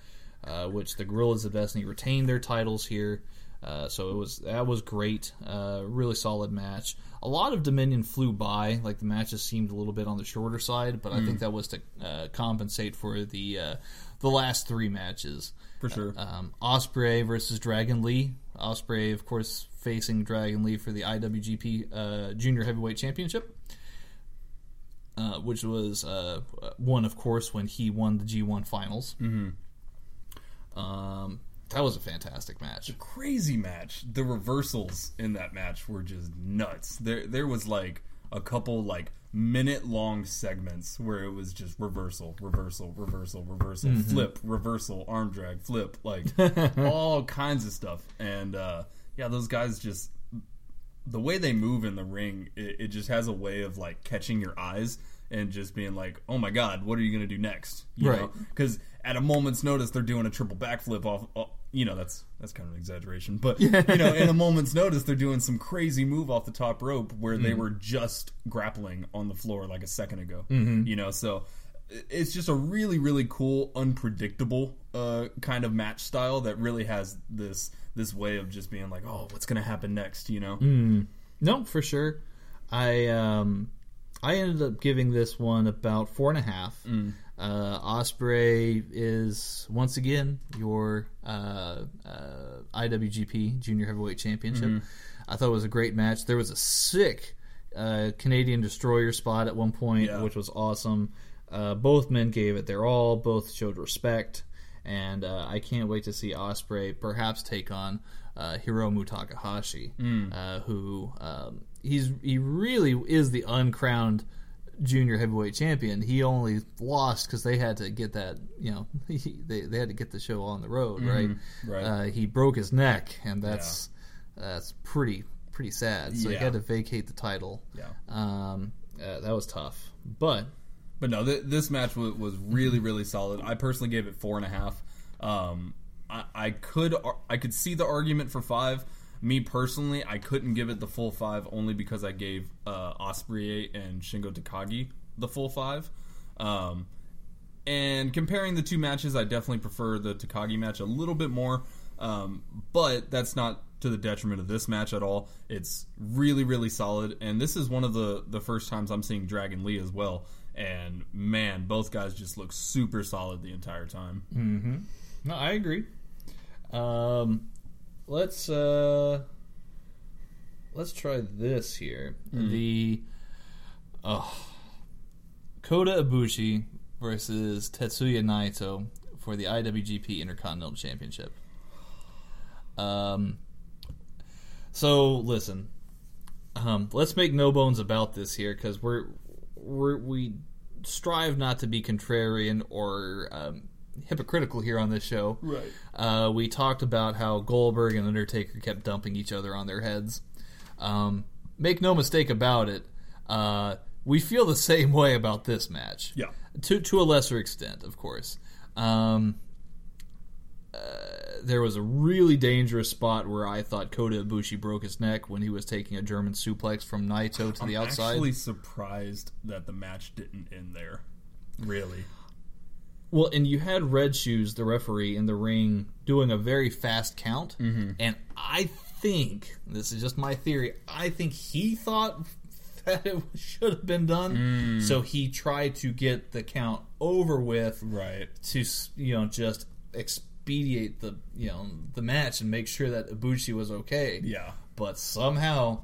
uh, which the Guerrillas of Destiny retained their titles here. Uh, so it was that was great, uh, really solid match. A lot of Dominion flew by, like the matches seemed a little bit on the shorter side, but I think that was to uh, compensate for the uh, the last three matches For sure. um, Ospreay versus Dragon Lee. Ospreay, of course, facing Dragon Lee for the IWGP uh, Junior Heavyweight Championship, uh, which was uh, one, of course, when he won the G1 Finals. Mm-hmm. Um, that was a fantastic match. A crazy match. The reversals in that match were just nuts. There there was like a couple like minute long segments where it was just reversal, reversal, reversal, reversal, flip, reversal, arm drag, flip, like all kinds of stuff. And uh yeah, those guys just the way they move in the ring, it, it just has a way of like catching your eyes and just being like, "Oh my god, what are you going to do next?" You Right. Because at a moment's notice, they're doing a triple backflip off. off you know, that's that's kind of an exaggeration, but you know, in a moment's notice, they're doing some crazy move off the top rope where they mm. were just grappling on the floor like a second ago. Mm-hmm. You know, so it's just a really really cool unpredictable uh, kind of match style that really has this this way of just being like oh what's gonna happen next you know mm. No, for sure. I um, I ended up giving this one about four and a half. Mm. Uh, Ospreay is once again your uh, uh, IWGP Junior Heavyweight Championship. I thought it was a great match. There was a sick uh, Canadian Destroyer spot at one point, Yeah. which was awesome. Uh, both men gave it their all. Both showed respect, and uh, I can't wait to see Ospreay perhaps take on uh, Hiromu Takahashi, uh, who um, he's he really is the uncrowned junior heavyweight champion. He only lost because they had to get that you know he, they they had to get the show on the road, right? right. Uh, he broke his neck, and that's that's pretty pretty sad. So he had to vacate the title. Yeah. Um, uh, that was tough, but But no, th- this match was, was really, really solid. I personally gave it four and a half. Um, I, I could I could see the argument for five. Me personally, I couldn't give it the full five only because I gave uh, Ospreay and Shingo Takagi the full five. Um, and comparing the two matches, I definitely prefer the Takagi match a little bit more. Um, but that's not to the detriment of this match at all. It's really, really solid, and this is one of the the first times I'm seeing Dragon Lee as well. And man, both guys just look super solid the entire time. No, I agree. Um, let's uh, let's try this here. The oh, Kota Ibushi versus Tetsuya Naito for the IWGP Intercontinental Championship. Um, so listen, um, let's make no bones about this here because we're, we're we strive not to be contrarian or um, hypocritical here on this show. Right. Uh, we talked about how Goldberg and Undertaker kept dumping each other on their heads. Um, make no mistake about it. Uh, we feel the same way about this match. Yeah. To to a lesser extent, of course. Um, uh, there was a really dangerous spot where I thought Kota Ibushi broke his neck when he was taking a German suplex from Naito to the outside. I'm actually surprised that the match didn't end there. Really. Well, and you had Red Shoes, the referee, in the ring doing a very fast count, and I think this is just my theory. I think he thought that it should have been done, so he tried to get the count over with, Right. to you know just expedite the you know the match and make sure that Ibushi was okay. Yeah. But somehow,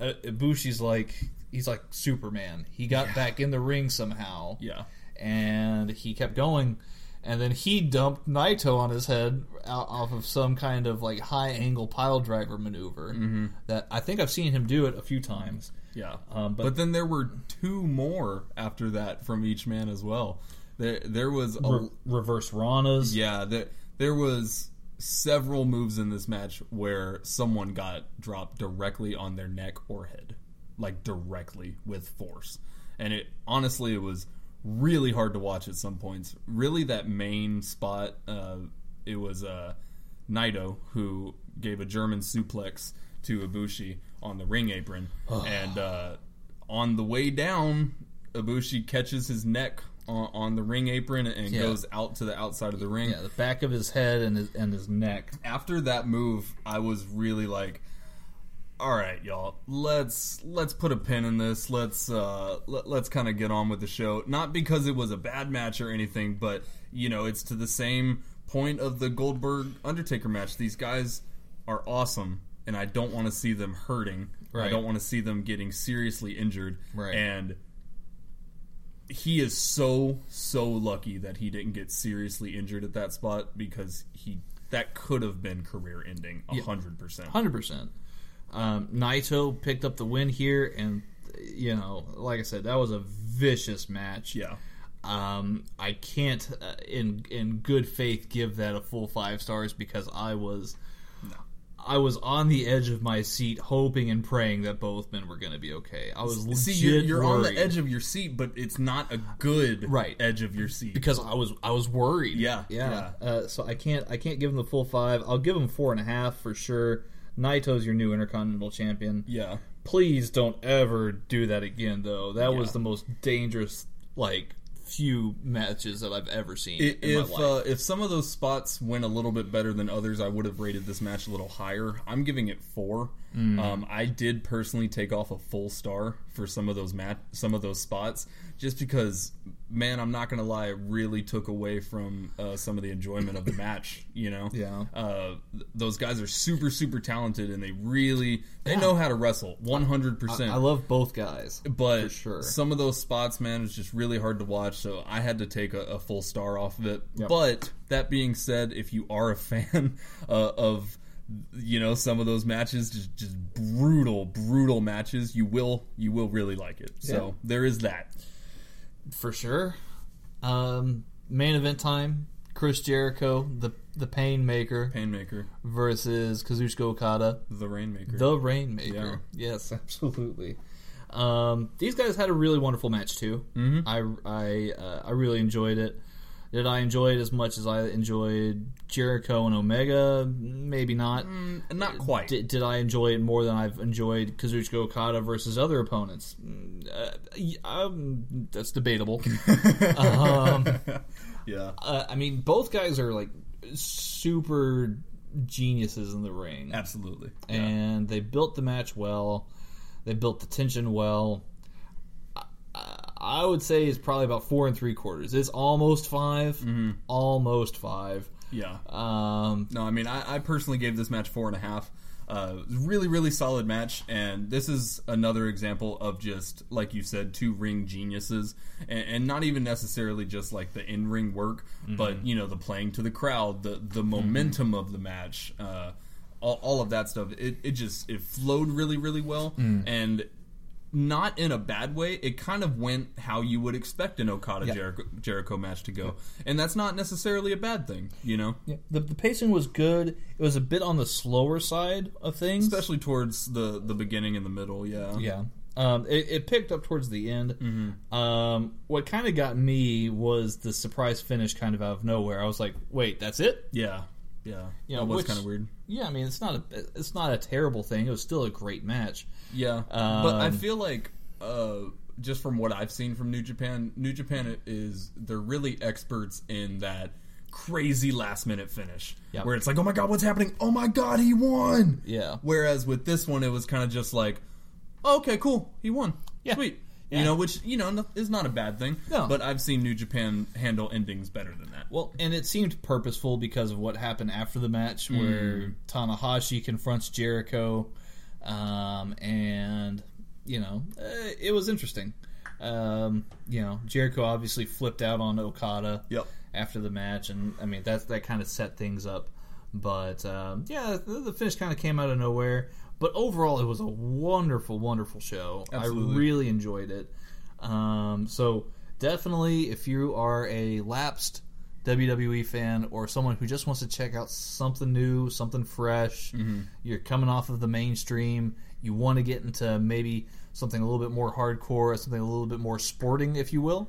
uh, Ibushi's like he's like Superman. He got back in the ring somehow Yeah. And he kept going and then he dumped Naito on his head off of some kind of like high angle pile driver maneuver that I think I've seen him do it a few times. Yeah. Um, but- but, then there were two more after that from each man as well. There there was a, Re- reverse Ranas. yeah, there there was several moves in this match where someone got dropped directly on their neck or head. Like directly with force. And it honestly it was really hard to watch at some points. Really that main spot uh it was uh Naito who gave a German suplex to Ibushi on the ring apron and uh on the way down Ibushi catches his neck on, on the ring apron and Yeah. goes out to the outside of the ring Yeah, the back of his head and his and his neck. after that move, I was really like, "All right, y'all, let's let's put a pin in this. Let's uh, let, let's kind of get on with the show. Not because it was a bad match or anything, but you know, it's to the same point of the Goldberg Undertaker match. These guys are awesome, and I don't want to see them hurting. I don't want to see them getting seriously injured. Right. And he is so so lucky that he didn't get seriously injured at that spot because he that could have been career ending a hundred percent. Hundred percent. Um, Naito picked up the win here, and you know, like I said, that was a vicious match. Yeah, Um, I can't, uh, in in good faith, give that a full five stars because I was, I was on the edge of my seat, hoping and praying that both men were going to be okay. I was See, you're, you're on the edge of your seat, but it's not a good Right. edge of your seat. because I was I was worried. Yeah, yeah. Uh, so I can't I can't give them the full five. I'll give them four and a half for sure. Naito's your new Intercontinental Champion. yeah, Please don't ever do that again, though. That was the most dangerous like few matches that I've ever seen if my life. uh, if some of those spots went a little bit better than others, I would have rated this match a little higher. I'm giving it four. Hmm. Um, I did personally take off a full star for some of those mat some of those spots, just because, man, I'm not gonna lie, it really took away from uh, some of the enjoyment of the match. You know, Yeah. Uh, th- those guys are super super talented, and they really they know how to wrestle 100. percent I love both guys. but sure. some of those spots, man, was just really hard to watch. So I had to take a, a full star off of it. Yep. But that being said, if you are a fan uh, of you know some of those matches, just just brutal, brutal matches, you will you will really like it. So there is that. for sure. Um, main event time: Chris Jericho, the the Pain Maker, Painmaker, versus Kazuchika Okada, the Rainmaker. the Rainmaker. Yes, absolutely. Um, these guys had a really wonderful match too. Mm-hmm. I I uh, I really enjoyed it. Did I enjoy it as much as I enjoyed Jericho and Omega? Maybe not. Mm, Not quite. Did, did I enjoy it more than I've enjoyed Kazuchika Okada versus other opponents? Mm, Uh, um, that's debatable. um, yeah. uh, I mean, both guys are like super geniuses in the ring, Absolutely. Yeah. and they built the match well. They built the tension well. I, would say it's probably about four and three quarters. It's almost 5 Mm-hmm. almost five. yeah. Um, No, I mean, I, I personally gave this match four and a half. Uh, it was a really, really solid match, and this is another example of just like you said, two ring geniuses, and, and not even necessarily just like the in ring work, but you know the playing to the crowd, the the momentum of the match, uh, all, all of that stuff. It, it just it flowed really, really well, and not in a bad way. It kind of went how you would expect an Okada Jericho, Jericho match to go, and that's not necessarily a bad thing, you know. Yeah, the, the pacing was good. It was a bit on the slower side of things. especially towards the the beginning and the middle. Yeah, yeah. Um, it, it picked up towards the end. Mm-hmm. Um, what kind of got me was the surprise finish kind of out of nowhere. I was like, wait, that's it? yeah, yeah. You know, that was kind of weird. Yeah, I mean, it's not a it's not a terrible thing. It was still a great match. Yeah, but I Um, feel like uh, just from what I've seen from New Japan, New Japan is they're really experts in that crazy last minute finish Yep. where it's like, oh my god, what's happening? Oh my god, he won! Yeah. Whereas with this one, it was kind of just like, oh, okay, cool, he won, Yeah. sweet. Yeah. You know, which you know is not a bad thing. No. But I've seen New Japan handle endings better than that. Well, and it seemed purposeful because of what happened after the match, where Tanahashi confronts Jericho, um, and you know, uh, it was interesting. Um, you know, Jericho obviously flipped out on Okada Yep. after the match, and I mean that's that kind of set things up. But um, yeah, the, the finish kind of came out of nowhere. But overall, it was a wonderful, wonderful show. Absolutely. I really enjoyed it. Um, so definitely, if you are a lapsed WWE fan or someone who just wants to check out something new, something fresh, you're coming off of the mainstream, you want to get into maybe something a little bit more hardcore, something a little bit more sporting, if you will.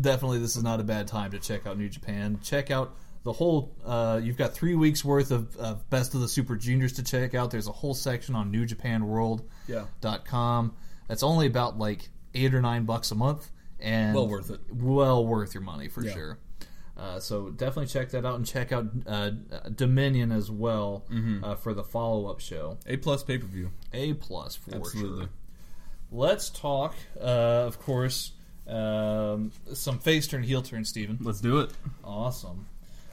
Definitely, this is not a bad time to check out New Japan. Check out the whole. Uh, you've got three weeks worth of, of Best of the Super Juniors to check out. There's a whole section on New Japan World Yeah. dot com. That's only about like eight or nine bucks a month, and Well worth it. Well worth your money for Yeah. sure. Uh, so definitely check that out and check out uh, Dominion as well Mm-hmm. uh, for the follow up show. A plus pay per view. A plus for Absolutely. sure. Let's talk, uh, of course, um, some face turn heel turn, Steven. Let's do it. Awesome.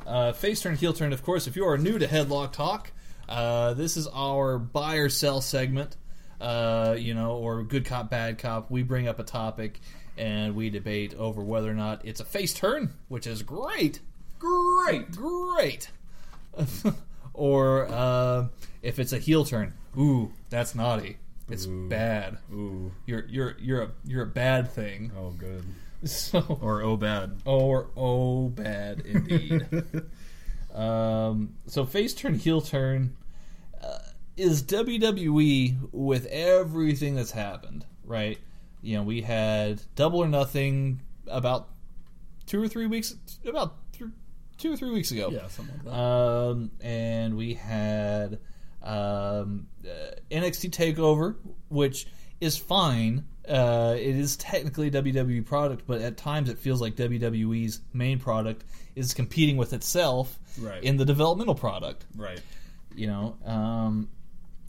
Uh, face turn, heel turn, of course, if you are new to Headlock Talk, uh, this is our buy or sell segment, uh, you know, or good cop, bad cop. We bring up a topic and we debate over whether or not it's a face turn, which is great, Great. great, or uh, if it's a heel turn. Ooh, that's naughty. It's bad. Ooh. You're you're you're a you're a bad thing. Oh, good. So Or oh, bad. or oh bad indeed. um, so face turn heel turn. is WWE with everything that's happened, right? You know, we had Double or Nothing about two or three weeks, about th- two or three weeks ago. Yeah, something like that. Um, and we had um, uh, NXT Takeover, which is fine. Uh, it is technically a WWE product, but at times it feels like WWE's main product is competing with itself Right. in the developmental product. right. You know, um,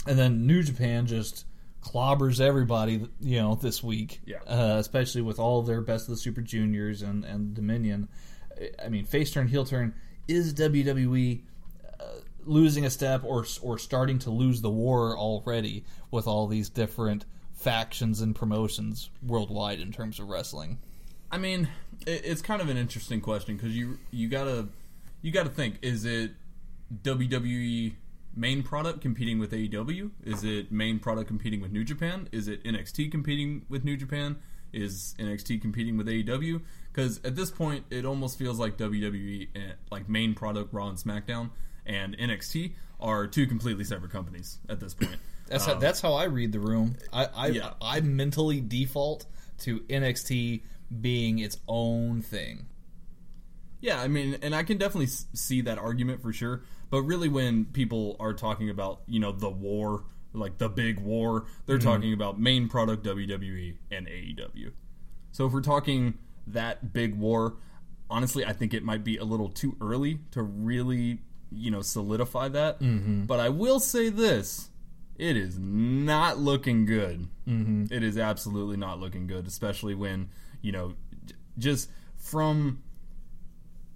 and then New Japan just clobbers everybody. You know, this week, Yeah. uh, especially with all their best of the Super Juniors and and Dominion. I mean, face turn, heel turn. Is WWE uh, losing a step or or starting to lose the war already with all these different factions and promotions worldwide in terms of wrestling? I mean, it, it's kind of an interesting question because you you gotta you gotta think: is it WWE main product competing with AEW? Is it main product competing with New Japan? Is it NXT competing with New Japan? Is NXT competing with AEW? Because at this point, it almost feels like WWE, eh, like main product Raw and SmackDown, and NXT are two completely separate companies at this point. That's how, that's how I read the room. I I, Yeah. I mentally default to NXT being its own thing. Yeah, I mean, and I can definitely see that argument for sure. But really, when people are talking about, you know, the war, like the big war, they're talking about main product WWE and AEW. So if we're talking that big war, honestly, I think it might be a little too early to really, you know, solidify that. Mm-hmm. But I will say this. It is not looking good. Mm-hmm. It is absolutely not looking good, especially when, you know, j- just from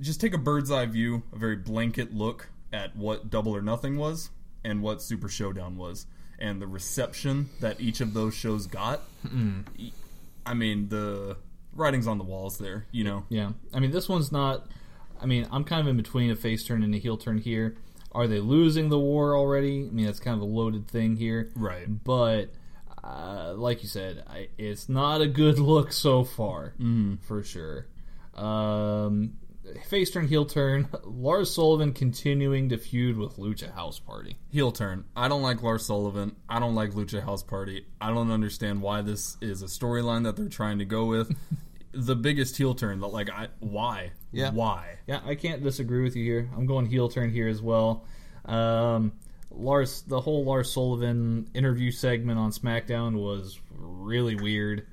just take a bird's eye view, a very blanket look at what Double or Nothing was and what Super Showdown was, and the reception that each of those shows got. I mean, the writing's on the walls there, you know. Yeah, I mean this one's not. I mean I'm kind of in between a face turn and a heel turn here. Are they losing the war already? I mean that's kind of a loaded thing here, Right. But uh, like you said, I, it's not a good look so far, Mm-hmm. for sure. Um, face turn, heel turn. Lars Sullivan continuing to feud with Lucha House Party. Heel turn. I don't like Lars Sullivan. I don't like Lucha House Party. I don't understand why this is a storyline that they're trying to go with. the biggest heel turn that like I why? Yeah. Why? Yeah, I can't disagree with you here. I'm going heel turn here as well. Um, Lars, the whole Lars Sullivan interview segment on SmackDown was really weird.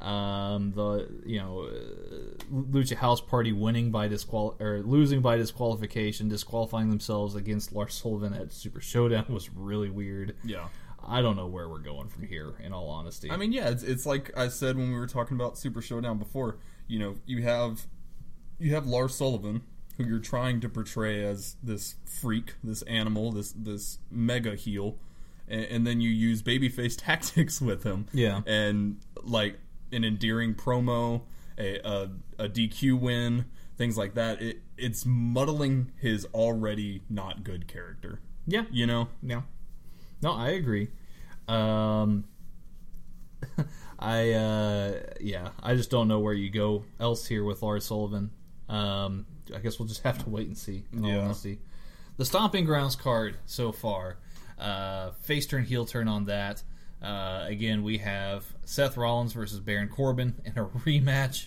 Um, the you know uh, Lucha House Party winning by disqual or losing by disqualification, disqualifying themselves against Lars Sullivan at Super Showdown was really weird. Yeah. I don't know where we're going from here. In all honesty, I mean, yeah, it's, it's like I said when we were talking about Super Showdown before. You know, you have you have Lars Sullivan, who you're trying to portray as this freak, this animal, this this mega heel, and, and then you use babyface tactics with him. Yeah. and like an endearing promo, a a, a DQ win, things like that. It it's muddling his already not good character. yeah, You know. Yeah. No, I agree. Um, I uh, yeah, I just don't know where you go else here with Lars Sullivan. Um, I guess we'll just have to wait and see. Yeah. honesty, the Stomping Grounds card so far, uh, face turn, heel turn on that. Uh, again, we have Seth Rollins versus Baron Corbin in a rematch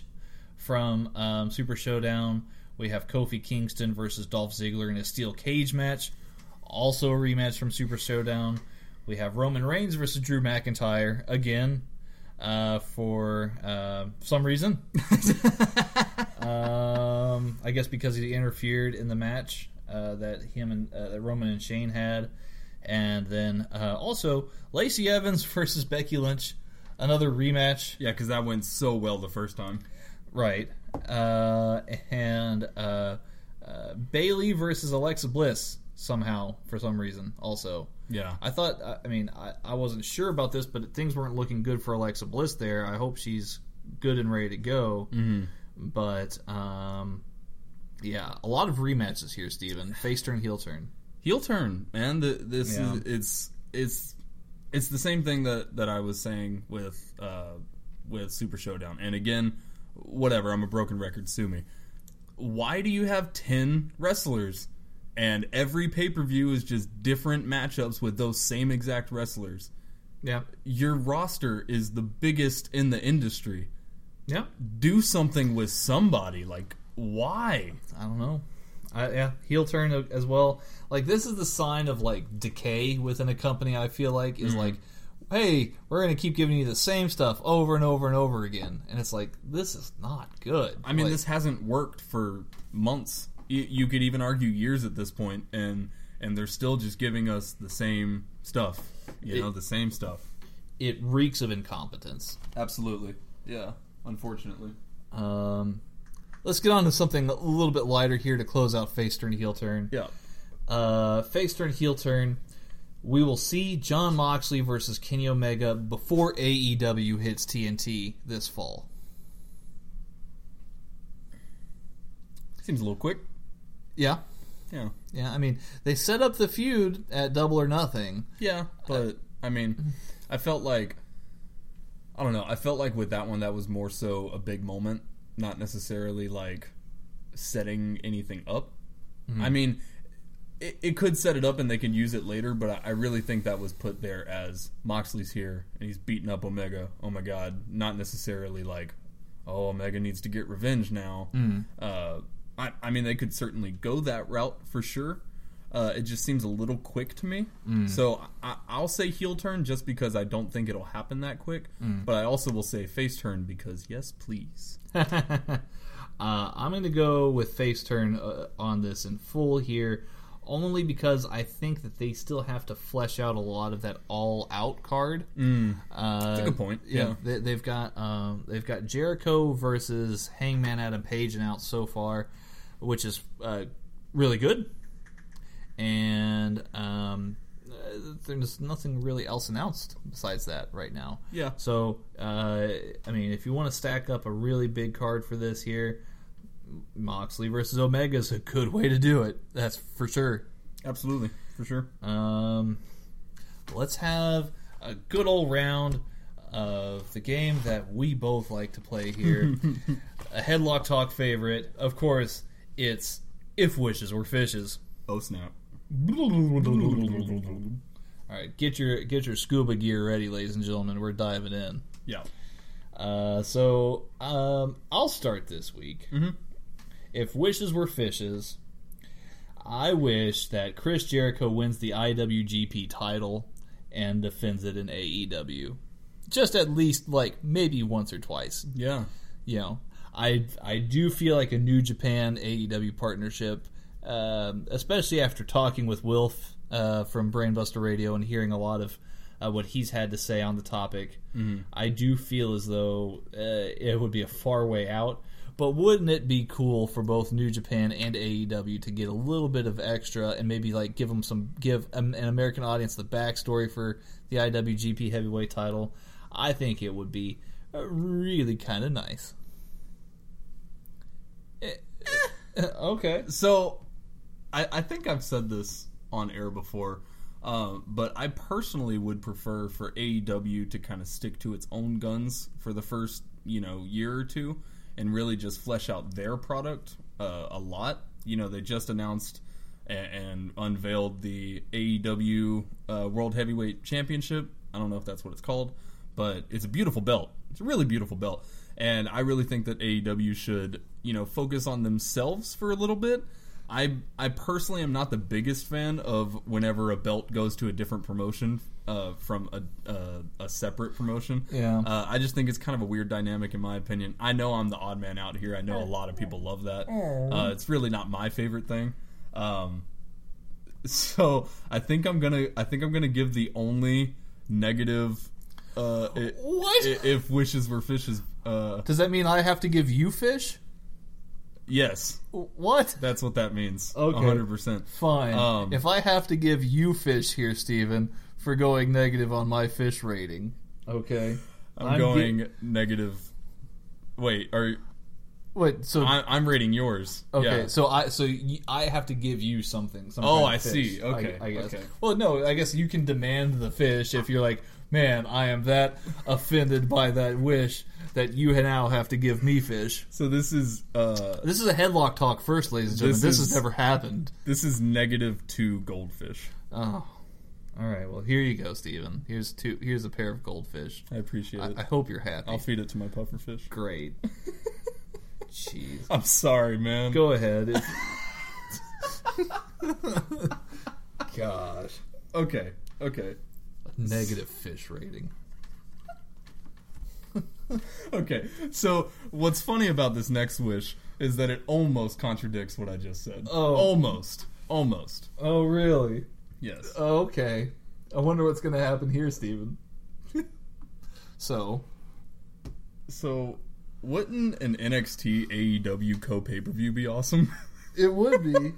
from um, Super Showdown. We have Kofi Kingston versus Dolph Ziggler in a steel cage match. Also a rematch from Super Showdown. We have Roman Reigns versus Drew McIntyre again uh, for uh, some reason. um, I guess because he interfered in the match uh, that him and uh, that Roman and Shane had, and then uh, also Lacey Evans versus Becky Lynch, another rematch. Yeah, because that went so well the first time. Right. Uh, and uh, uh, Bayley versus Alexa Bliss somehow for some reason also. Yeah. I thought, I- I mean, I, I wasn't sure about this, but things weren't looking good for Alexa Bliss there. I hope she's good and ready to go. Mm-hmm. But, um, yeah, a lot of rematches here, Steven. Face turn, heel turn. Heel turn, man. The, this Yeah. is it's it's it's the same thing that that I was saying with uh, with Super Showdown. And again, whatever. I'm a broken record. Sue me. Why do you have ten wrestlers? and every pay per view is just different matchups with those same exact wrestlers. Yeah. Your roster is the biggest in the industry. Yeah. Do something with somebody. Like, why? I don't know. I, yeah, heel turn as well. Like this is the sign of like decay within a company. I feel like Mm-hmm. is like, hey, we're gonna keep giving you the same stuff over and over and over again, and it's like this is not good. I mean, Like, this hasn't worked for months. You, you could even argue years at this point, and and they're still just giving us the same stuff. You know, the same stuff. it reeks of incompetence. Absolutely. Yeah. Unfortunately. Um, let's get on to something a little bit lighter here to close out face turn heel turn. Yeah. Uh, face turn heel turn. We will see Jon Moxley versus Kenny Omega before AEW hits TNT this fall. Seems a little quick. Yeah, Yeah. yeah. I mean, they set up the feud at Double or Nothing. Yeah, but I mean, I felt like I don't know. I felt like with that one, that was more so a big moment, not necessarily like setting anything up. I mean, it, it could set it up and they can use it later, but I, I really think that was put there as Moxley's here and he's beating up Omega. Oh my God! Not necessarily like, oh Omega needs to get revenge now. Uh, I, I mean, they could certainly go that route for sure. Uh, it just seems a little quick to me. So I, I'll say heel turn just because I don't think it'll happen that quick. But I also will say face turn because yes, please. Uh, I'm going to go with face turn uh, on this in full here, only because I think that they still have to flesh out a lot of that all out card. Mm. Uh, That's a good point. Yeah. they, they've got um, they've got Jericho versus Hangman Adam Page announced so far, which is uh, really good, and um, there's nothing really else announced besides that right now. Yeah. So, uh, I mean, if you want to stack up a really big card for this here, Moxley versus Omega is a good way to do it. That's for sure. Absolutely, for sure. Um, let's have a good old round of the game that we both like to play here. a headlock talk favorite, of course. It's if wishes were fishes. Oh snap! All right, get your get your scuba gear ready, ladies and gentlemen. We're diving in. Yeah. Uh, so um, I'll start this week. If wishes were fishes, I wish that Chris Jericho wins the IWGP title and defends it in AEW. Just at least like maybe once or twice. Yeah. You know, I I do feel like a New Japan AEW partnership, um, especially after talking with Wilf uh, from Brainbuster Radio and hearing a lot of uh, what he's had to say on the topic. I do feel as though uh, it would be a far way out. But wouldn't it be cool for both New Japan and AEW to get a little bit of extra and maybe like give them some give an an American audience the backstory for the IWGP Heavyweight Title? I think it would be uh, really kind of nice. Eh, eh, okay. So, I, I think I've said this on air before, uh, but I personally would prefer for AEW to kind of stick to its own guns for the first, you know, year or two, and really just flesh out their product uh, a lot. You know, they just announced and, and unveiled the AEW uh, World Heavyweight Championship. I don't know if that's what it's called, but it's a beautiful belt. It's a really beautiful belt, and I really think that AEW should, you know, focus on themselves for a little bit. I I personally am not the biggest fan of whenever a belt goes to a different promotion uh, from a, a a separate promotion. Yeah. uh, I just think it's kind of a weird dynamic in my opinion. I know I'm the odd man out here. I know a lot of people love that. Uh, it's really not my favorite thing. Um, so I think I'm gonna I think I'm gonna give the only negative. Uh, i- What? if wishes were fishes? Uh, Does that mean I have to give you fish? Yes, What? that's what that means. Okay. hundred percent. Fine. Um, if I have to give you fish here, Steven, for going negative on my fish rating, okay. I'm, I'm going negative. Wait, are Wait, so I, I'm rating yours. okay, Yeah. so I so y I have to give you something. Some Oh, I fish, see. Okay, I, I guess. okay. Well, no, I guess you can demand the fish if you're like, man, I am that offended by that wish that you now have to give me fish. So this is uh This is a headlock talk first, ladies and gentlemen. This This, has is- never happened. this is negative two goldfish. Oh. All right. Well, here you go, Steven. Here's two. Here's a pair of goldfish. I appreciate I, it. I hope you're happy. I'll feed it to my pufferfish. Great. Jeez. I'm sorry, man. Go ahead. Gosh. Okay, okay, Negative fish rating. okay. So what's funny about this next wish is that it almost contradicts what I just said. Oh. almost, almost. Oh, really? Yes. Oh, okay. I wonder what's going to happen here, Steven. so, So wouldn't an NXT AEW co pay per view be awesome? it would be.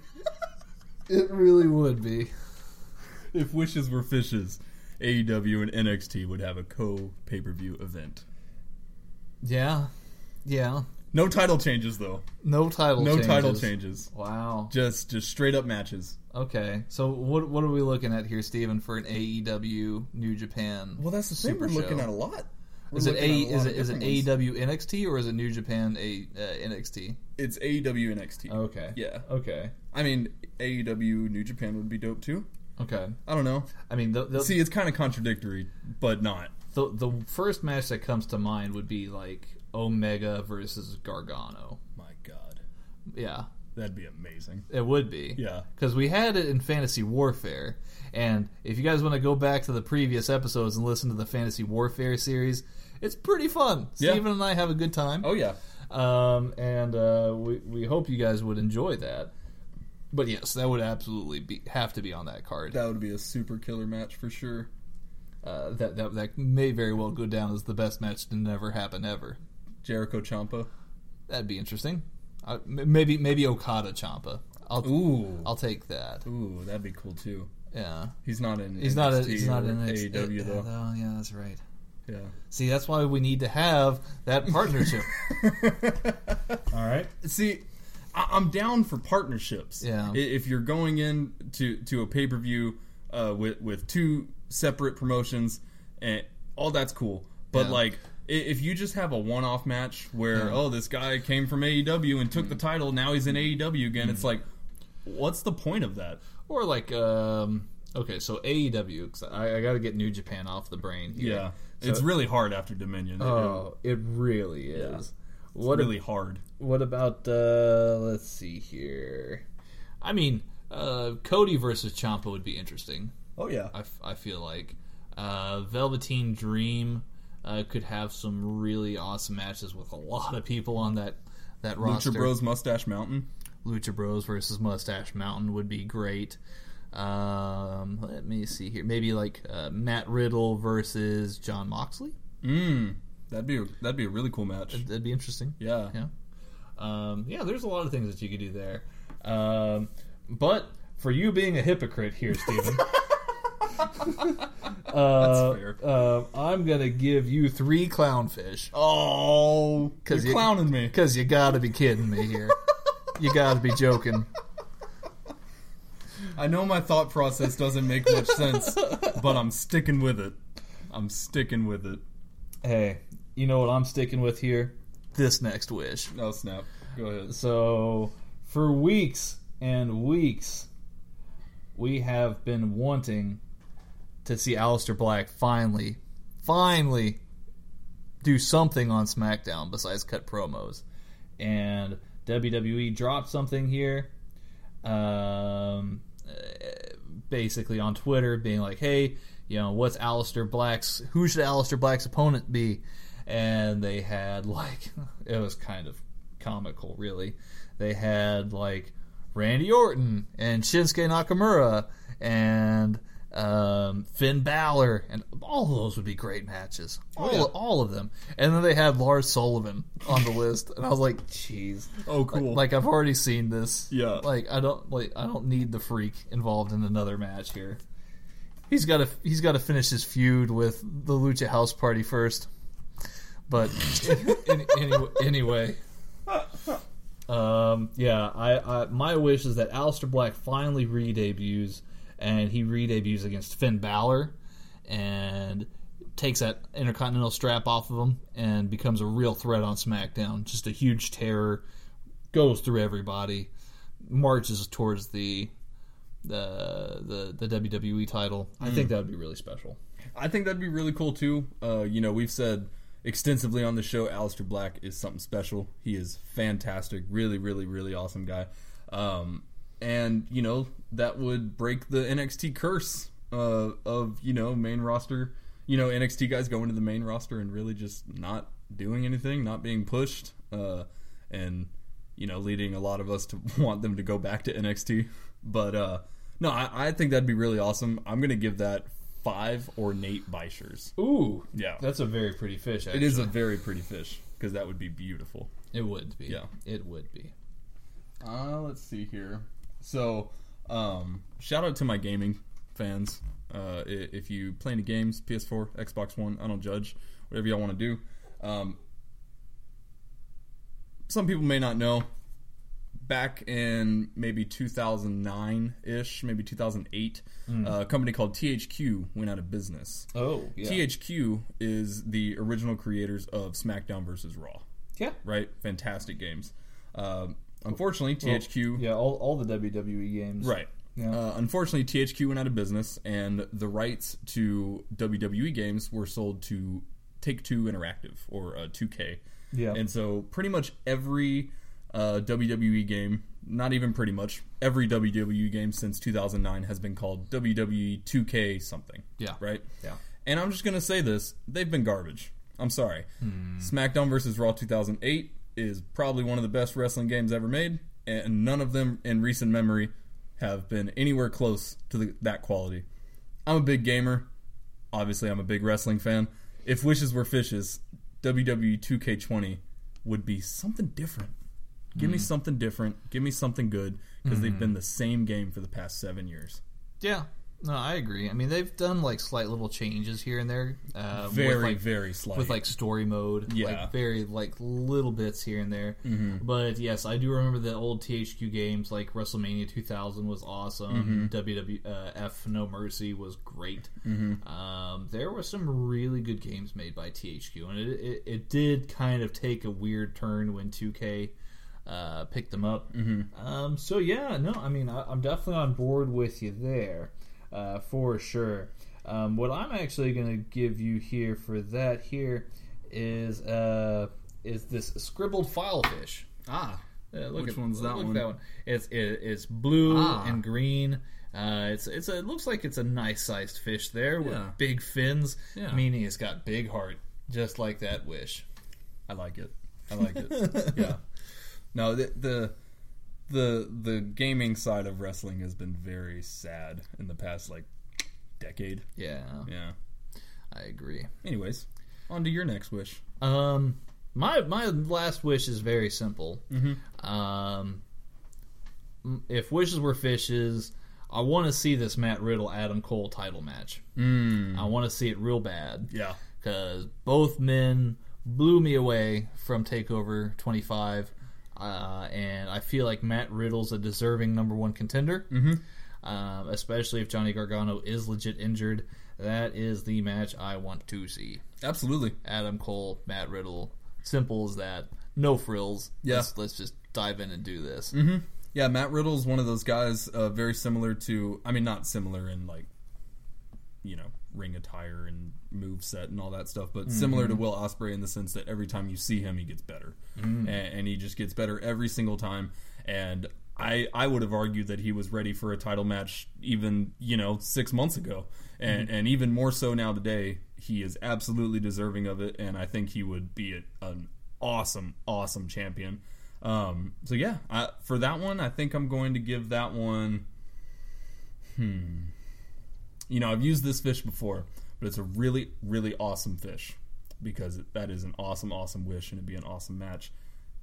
it really would be. if wishes were fishes, AEW and NXT would have a co pay per view event. Yeah. Yeah. No title changes though. No title No changes. title changes. Wow. Just just straight up matches. Okay. So what what are we looking at here, Steven, for an AEW New Japan? Well, that's the thing. We're looking show? at a lot. We're Is it a a is it is it. AEW NXT or is it New Japan a uh, NXT? It's AEW NXT. Okay. Yeah. Okay. I mean, AEW New Japan would be dope too. Okay. I don't know. I mean, the the, See, it's kind of contradictory, but not. the the first match that comes to mind would be like Omega versus Gargano. My God, Yeah, that'd be amazing. it would be. Yeah. Because we had it in Fantasy Warfare, and if you guys want to go back to the previous episodes and listen to the Fantasy Warfare series, it's pretty fun. Yeah. Steven and I have a good time. Oh yeah. Um, and uh, we we hope you guys would enjoy that. But yes, that would absolutely be have to be on that card. That would be a super killer match for sure. Uh, that that that may very well go down as the best match to never happen ever. Jericho Ciampa. That'd be interesting. Uh, maybe maybe Okada Ciampa. I'll Ooh. I'll take that. Ooh, that'd be cool too. Yeah, He's not in. he's not a, NXT he's not or in AEW though. Oh yeah, that's right. Yeah. See, that's why we need to have that partnership. All right. See, I- I'm down for partnerships. Yeah. If you're going in to to a pay per view uh, with with two separate promotions, and all that's cool. But Yeah. like, if you just have a one off match where oh this guy came from AEW and took the title, now he's in AEW again, it's like, what's the point of that? Or like, um, okay, so AEW. 'cause I, I got to get New Japan off the brain. Here. Yeah. So- it's really hard after Dominion. Oh, it really is. What really hard. What about uh let's see here. I mean, uh Cody versus Ciampa would be interesting. Oh yeah. I, f- I feel like uh Velveteen Dream uh, could have some really awesome matches with a lot of people on that that roster. Lucha Bros Mustache Mountain. Lucha Bros versus Mustache Mountain would be great. Um, let me see here. Maybe like uh, Matt Riddle versus Jon Moxley. Mm. That'd be a, that'd be a really cool match. That'd be interesting. Yeah. Yeah. Um, yeah, there's a lot of things that you could do there. Um, but for you being a hypocrite here, Steven, uh, fair. uh, I'm going to give you three clownfish. Oh, you're you- clowning me. Because you got to be kidding me here. you got to be joking. I know my thought process doesn't make much sense, but I'm sticking with it. I'm sticking with it. Hey, you know what I'm sticking with here? This next wish. Oh snap! Go ahead. So, for weeks and weeks, we have been wanting to see Aleister Black finally, finally do something on SmackDown besides cut promos. And WWE dropped something here. Um, basically on Twitter, being like, hey, you know, what's Aleister Black's, who should Aleister Black's opponent be? And they had, like, it was kind of comical, really. They had, like, Randy Orton and Shinsuke Nakamura and um, Finn Balor, and all of those would be great matches. All, yeah. all of them. And then they had Lars Sullivan on the list, and I was like, jeez. Oh, cool. Like, like I've already seen this. Yeah. Like I don't like I don't need the freak involved in another match here. He's got to he's got to finish his feud with the Lucha House Party first. But any, any, anyway, Um, yeah, I, I my wish is that Aleister Black finally re-debuts, and he re-debuts against Finn Balor, and takes that Intercontinental strap off of him and becomes a real threat on SmackDown. Just a huge terror, goes through everybody, marches towards the the the, the WWE title. I think that would be really special. I think that'd be really cool too. Uh, you know, we've said extensively on the show, Aleister Black is something special. He is fantastic, really, really, really awesome guy. Um, and you know that would break the NXT curse uh, of you know main roster. You know NXT guys going to the main roster and really just not doing anything, not being pushed, uh, and you know leading a lot of us to want them to go back to NXT. But uh, no, I, I think that'd be really awesome. I'm gonna give that five ornate bichirs. Ooh, Yeah. that's a very pretty fish. Actually. It is a very pretty fish because that would be beautiful. It would be. Yeah. it would be. Uh, let's see here. So, um, shout out to my gaming fans. Uh, if you play any games, PS4, Xbox One, I don't judge. Whatever y'all want to do. Um, some people may not know. Back in maybe 2009 ish, maybe 2008, uh, a company called THQ went out of business. Oh, yeah. THQ is the original creators of SmackDown vs. Raw, yeah. right? Fantastic games. Um unfortunately, THQ Yeah, all, all the WWE games. Right. Yeah. Uh, unfortunately, THQ went out of business, and the rights to WWE games were sold to Take Two Interactive or uh, 2K. Yeah. And so, pretty much every uh, WWE game, not even pretty much, every WWE game since 2009 has been called WWE 2K something. Yeah. Right? Yeah. And I'm just going to say this they've been garbage. I'm sorry. Hmm. SmackDown vs. Raw 2008 is probably one of the best wrestling games ever made, and none of them in recent memory have been anywhere close to the, that quality. I'm a big gamer. Obviously, I'm a big wrestling fan. If wishes were fishes, WWE 2K20 would be something different. Give me something different. Give me something good because they've been the same game for the past seven years. Yeah. No, I agree. I mean, they've done like slight little changes here and there. Uh, Very, with, like, very slight. with like story mode. Yeah. Like very like little bits here and there. Mm-hmm. But yes, I do remember the old THQ games like WrestleMania 2000 was awesome. WWF No Mercy was great. Um, there were some really good games made by THQ, and it, it, it did kind of take a weird turn when 2K uh, picked them up. Um, so yeah, no, I mean, I, I'm definitely on board with you there, uh, for sure. Um, what I'm actually going to give you here for that here is uh, is this scribbled filefish. ah, Uh, look Which at, one's that look one? That one. It's it, it's blue Ah. and green. Uh, it's it's a, it looks like it's a nice sized fish there with Yeah. big fins, Yeah. meaning it's got big heart, just like that wish. I like it. I like it. yeah. No, the, the the the gaming side of wrestling has been very sad in the past like decade. Yeah, Yeah. I agree. Anyways, on to your next wish. Um, my my last wish is very simple. Mm-hmm. Um, if wishes were fishes, I want to see this Matt Riddle Adam Cole title match. Mm. I want to see it real bad Yeah. because both men blew me away from Takeover 25, uh, and I feel like Matt Riddle's a deserving number one contender. Mm-hmm. Um, especially if Johnny Gargano is legit injured, that is the match I want to see. Absolutely. Adam Cole, Matt Riddle. Simple as that. No frills. Yeah. Let's, let's just dive in and do this. Yeah, Matt Riddle's one of those guys uh, very similar to I mean not similar in like you know, ring attire and move set and all that stuff, but similar to Will Ospreay in the sense that every time you see him he gets better. And, and he just gets better every single time and I, I would have argued that he was ready for a title match even you know six months ago, and and even more so now today. He is absolutely deserving of it, and I think he would be a, an awesome awesome champion. Um, so yeah, I, for that one, I think I'm going to give that one. Hmm. You know, I've used this fish before, but it's a really really awesome fish because that is an awesome awesome wish and it'd be an awesome match.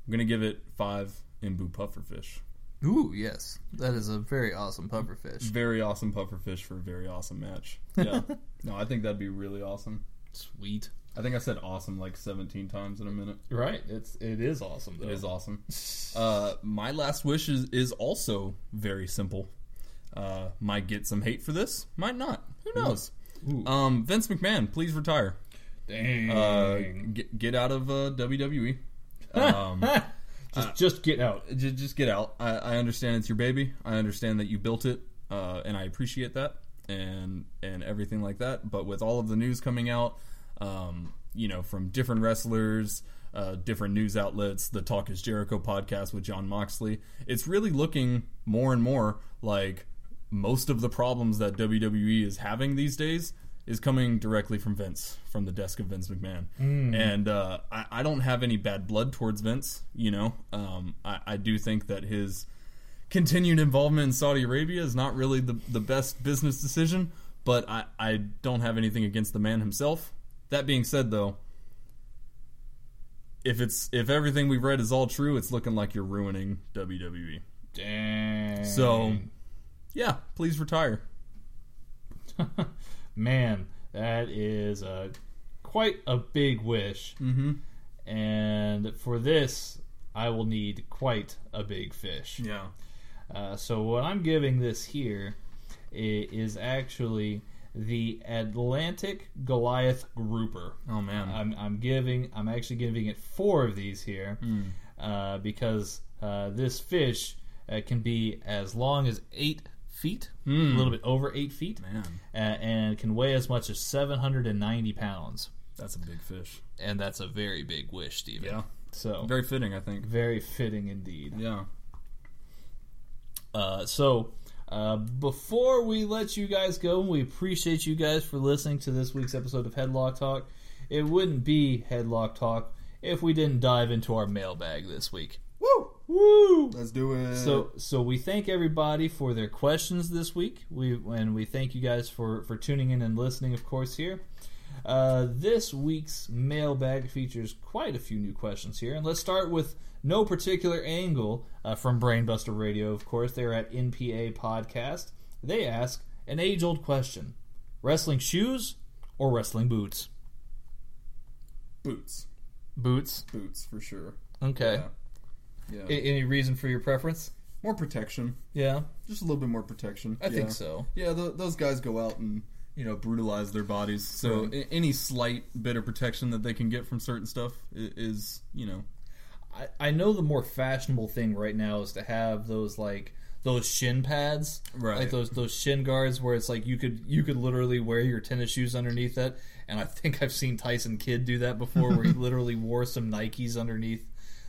I'm gonna give it five Mbu pufferfish. Ooh, yes. That is a very awesome pufferfish. Very awesome pufferfish for a very awesome match. Yeah. no, I think that'd be really awesome. Sweet. I think I said awesome like 17 times in a minute. Right. It's it is awesome though. It is awesome. Uh, my last wish is, is also very simple. Uh, might get some hate for this, might not. Who knows? Um, Vince McMahon, please retire. Dang. Uh, get, get out of uh, WWE. Um, just just get out. just, just get out. I, I understand it's your baby. I understand that you built it, uh, and I appreciate that and and everything like that. But with all of the news coming out, um, you know, from different wrestlers, uh, different news outlets, the Talk Is Jericho podcast with Jon Moxley, it's really looking more and more like most of the problems that WWE is having these days is coming directly from Vince, from the desk of Vince McMahon. And uh, I, I don't have any bad blood towards Vince. You know, um, I, I do think that his continued involvement in Saudi Arabia is not really the, the best business decision, but I, I don't have anything against the man himself. That being said, though, if it's if everything we've read is all true, it's looking like you're ruining WWE. Dang. So, yeah, please retire. man, that is a quite a big wish. Mm-hmm. And for this, I will need quite a big fish. Yeah. Uh, so what I'm giving this here is actually the Atlantic Goliath Grouper. Oh man. I'm, I'm giving I'm actually giving it four of these here Hmm. uh, because uh, this fish uh, can be as long as eight feet, a little bit over eight feet. Man. uh, and can weigh as much as 790 pounds. That's a big fish. And that's a very big wish, Steven. Yeah. So Very fitting, I think. very fitting indeed. Yeah. Uh, so, uh, before we let you guys go, we appreciate you guys for listening to this week's episode of Headlock Talk. It wouldn't be Headlock Talk if we didn't dive into our mailbag this week. Woo! Woo! Let's do it. So, so we thank everybody for their questions this week. We and we thank you guys for for tuning in and listening, of course. Here, uh, this week's mailbag features quite a few new questions here, and let's start with no particular angle uh, from Brainbuster Radio. Of course, they're at NPA Podcast. They ask an age old question: wrestling shoes or wrestling boots? boots. Boots. Boots for sure. Okay. Yeah. A- any reason for your preference? more protection. Yeah, Just a little bit more protection. I think so. Yeah, th- those guys go out and you know brutalize their bodies. So Right. a- any slight bit of protection that they can get from certain stuff i- is you know I, I know the more fashionable thing right now is to have those like those shin pads, Right. Like those those shin guards where it's like you could you could literally wear your tennis shoes underneath it. And I think I've seen Tyson Kidd do that before, where he literally wore some Nikes underneath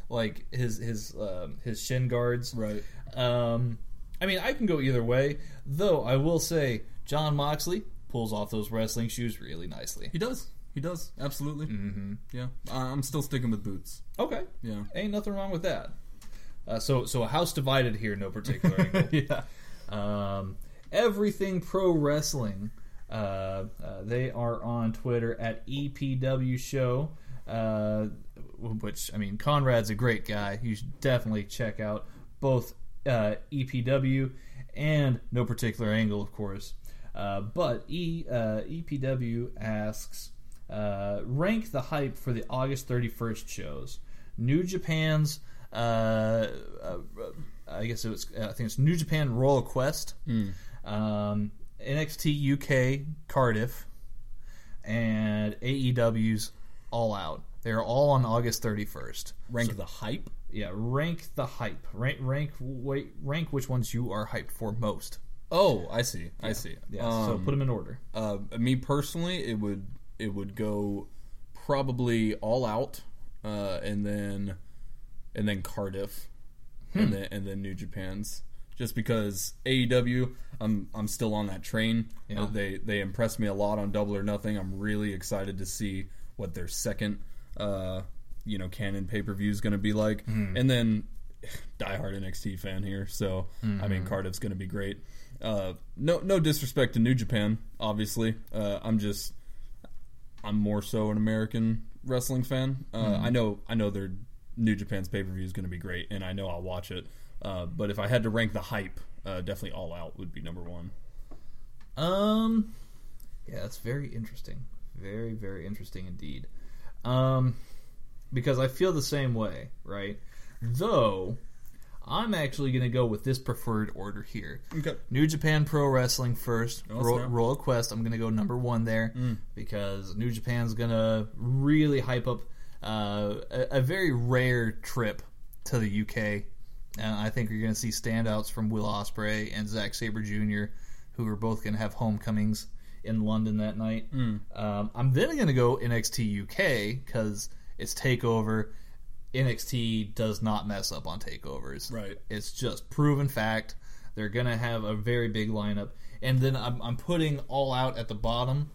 like his his um, his shin guards. right. Um, I mean, I can go either way. Though I will say, Jon Moxley pulls off those wrestling shoes really nicely. He does. He does. Absolutely. Mm-hmm. Yeah. I'm still sticking with boots. Okay, Yeah. ain't nothing wrong with that. Uh, so so a house divided here, no particular angle. yeah. Um, everything pro wrestling. Uh, uh, they are on Twitter at EPW Show, uh, which I mean Conrad's a great guy. You should definitely check out both uh, EPW and No Particular Angle, of course. Uh, but e, uh, EPW asks, uh, rank the hype for the August 31st shows. New Japan's, uh, uh, I guess it was, I think it's New Japan Royal Quest, um, NXT UK Cardiff, and AEW's All Out. They're all on August 31st. Rank the hype. Yeah, rank the hype. Rank, rank, wait, rank which ones you are hyped for most. Oh, I see. I see. Yeah, so Um, put them in order. Uh, me personally, it would it would go probably all out, uh, and then and then Cardiff, and then and then New Japan's. Just because AEW, I'm I'm still on that train. Yeah. Uh, They they impressed me a lot on Double or Nothing. I'm really excited to see what their second, uh, you know, canon pay per view is going to be like. And then diehard NXT fan here, so I mean Cardiff's going to be great. Uh, no, no disrespect to New Japan, obviously. Uh, I'm just, I'm more so an American wrestling fan. Uh, I know, I know their New Japan's pay per view is going to be great, and I know I'll watch it. Uh, but if I had to rank the hype, uh, definitely All Out would be number one. Um, yeah, that's very interesting. Very, very interesting indeed. Um, because I feel the same way, right? Though, I'm actually going to go with this preferred order here. Okay. New Japan Pro Wrestling first. Oh, Ro- Royal Quest, I'm going to go number one there because New Japan's going to really hype up uh, a, a very rare trip to the UK. And I think you're going to see standouts from Will Ospreay and Zack Sabre Jr., who are both going to have homecomings in London that night. Um, I'm then going to go NXT UK because it's Takeover. NXT does not mess up on takeovers. Right. It's just proven fact. They're going to have a very big lineup. And then I'm, I'm putting All Out at the bottom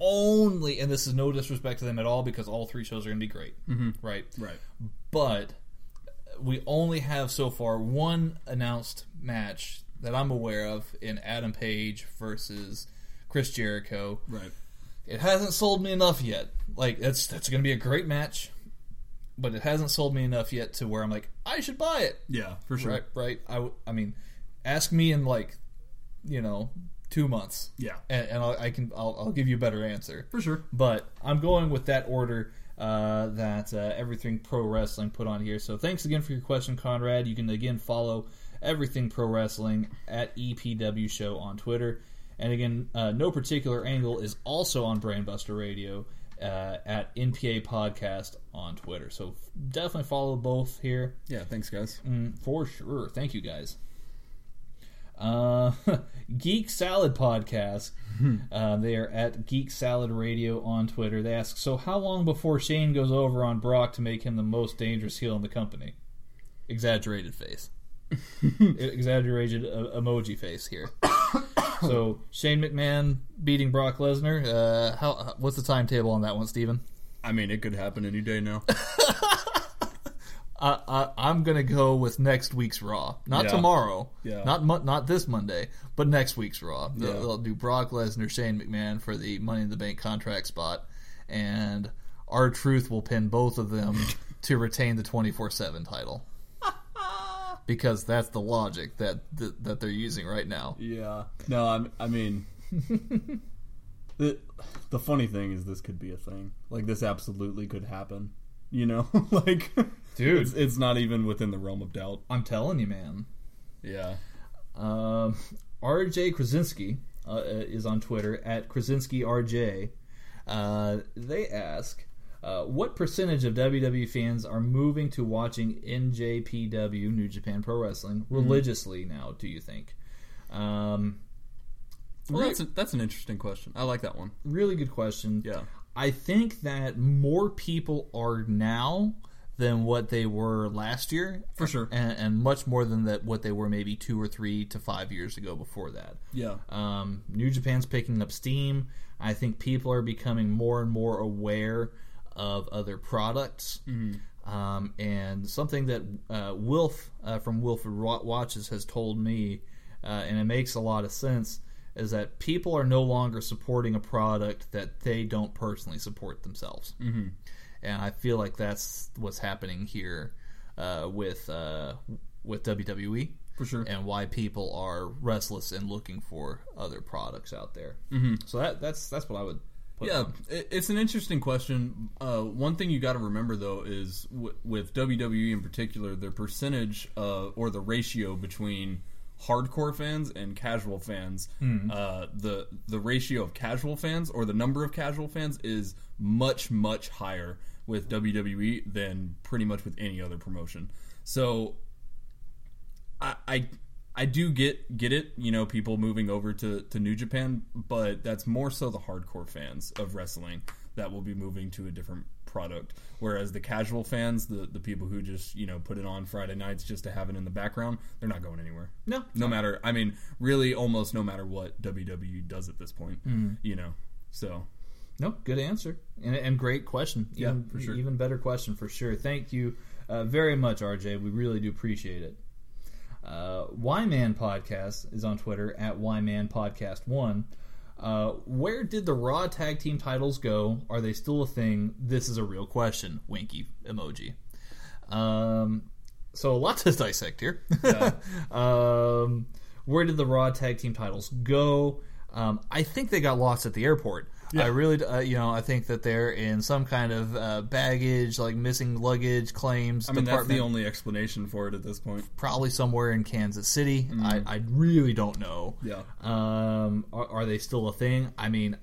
only, and this is no disrespect to them at all because all three shows are going to be great. Mm-hmm. Right. Right. But we only have so far one announced match that I'm aware of in Adam Page versus Chris Jericho. Right. It hasn't sold me enough yet. Like that's that's going to be a great match, but it hasn't sold me enough yet to where I'm like I should buy it. Yeah, for sure. Right, right. I, w- I mean, ask me in like, you know, two months. Yeah. and, and I'll, I can I'll, I'll give you a better answer. For sure. But I'm going with that order uh, that uh, Everything Pro Wrestling put on here. So thanks again for your question, Conrad. You can again follow Everything Pro Wrestling at EPW Show on Twitter. And again, uh, No Particular Angle is also on Brainbuster Radio uh, at NPA Podcast on Twitter. So definitely follow both here. Yeah, thanks guys. Mm, for sure. Thank you guys. Uh, Geek Salad Podcast. uh, they are at Geek Salad Radio on Twitter. They ask, so how long before Shane goes over on Brock to make him the most dangerous heel in the company? Exaggerated face. Exaggerated uh, emoji face here. so Shane McMahon beating Brock Lesnar. Uh, how? What's the timetable on that one, Steven? I mean, it could happen any day now. I, I, I'm gonna go with next week's Raw, not Yeah. tomorrow, Yeah. not mo- not this Monday, but next week's Raw. They'll, they'll do Brock Lesnar, Shane McMahon for the Money in the Bank contract spot, and R-Truth will pin both of them to retain the 24 seven title. Because that's the logic that, that that they're using right now. yeah. No, I'm, I mean, the the funny thing is this could be a thing. Like this absolutely could happen. You know, like, Dude. it's, it's not even within the realm of doubt. I'm telling you, man. Yeah. Um, RJ Krasinski uh, is on Twitter at KrasinskiRJ. Uh, they ask, uh, what percentage of WWE fans are moving to watching NJPW, New Japan Pro Wrestling, religiously now, do you think? Um, Well, that's a, that's an interesting question. I like that one. really good question. Yeah. I think that more people are now than what they were last year, For sure. and, and much more than that what they were maybe two or three to five years ago before that. Yeah. Um, New Japan's picking up steam. I think people are becoming more and more aware of other products. Um, and something that uh, Wilf uh, from Wilford Watches has told me, uh, and it makes a lot of sense, is that people are no longer supporting a product that they don't personally support themselves. Mm-hmm. And I feel like that's what's happening here uh, with uh, with WWE For sure. and why people are restless and looking for other products out there. Mm-hmm. So that that's that's what I would. Yeah, on. it's an interesting question. Uh, one thing you got to remember though is w- with WWE in particular, the percentage uh, or the ratio between hardcore fans and casual fans, uh, the the ratio of casual fans or the number of casual fans is much much higher with WWE than pretty much with any other promotion. So I, I I do get get it, you know, people moving over to, to New Japan, but that's more so the hardcore fans of wrestling that will be moving to a different product. Whereas the casual fans, the, the people who just, you know, put it on Friday nights just to have it in the background, they're not going anywhere. No, No matter I mean, really almost no matter what WWE does at this point. You know. So No, good answer and, and great question. Yeah, for sure. Even better question for sure. Thank you uh, very much, RJ. We really do appreciate it. Uh, Yman Podcast is on Twitter at Yman Podcast One. Uh, where did the Raw Tag Team titles go? Are they still a thing? This is a real question. Winky emoji. Um, so a lot to dissect here. um, where did the Raw Tag Team titles go? Um, I think they got lost at the airport. I really, uh, you know, I think that they're in some kind of uh, baggage, like missing luggage claims I mean, that's the only explanation for it at this point. probably somewhere in Kansas City. I, I really don't know. Yeah. Um, are, are they still a thing? I mean,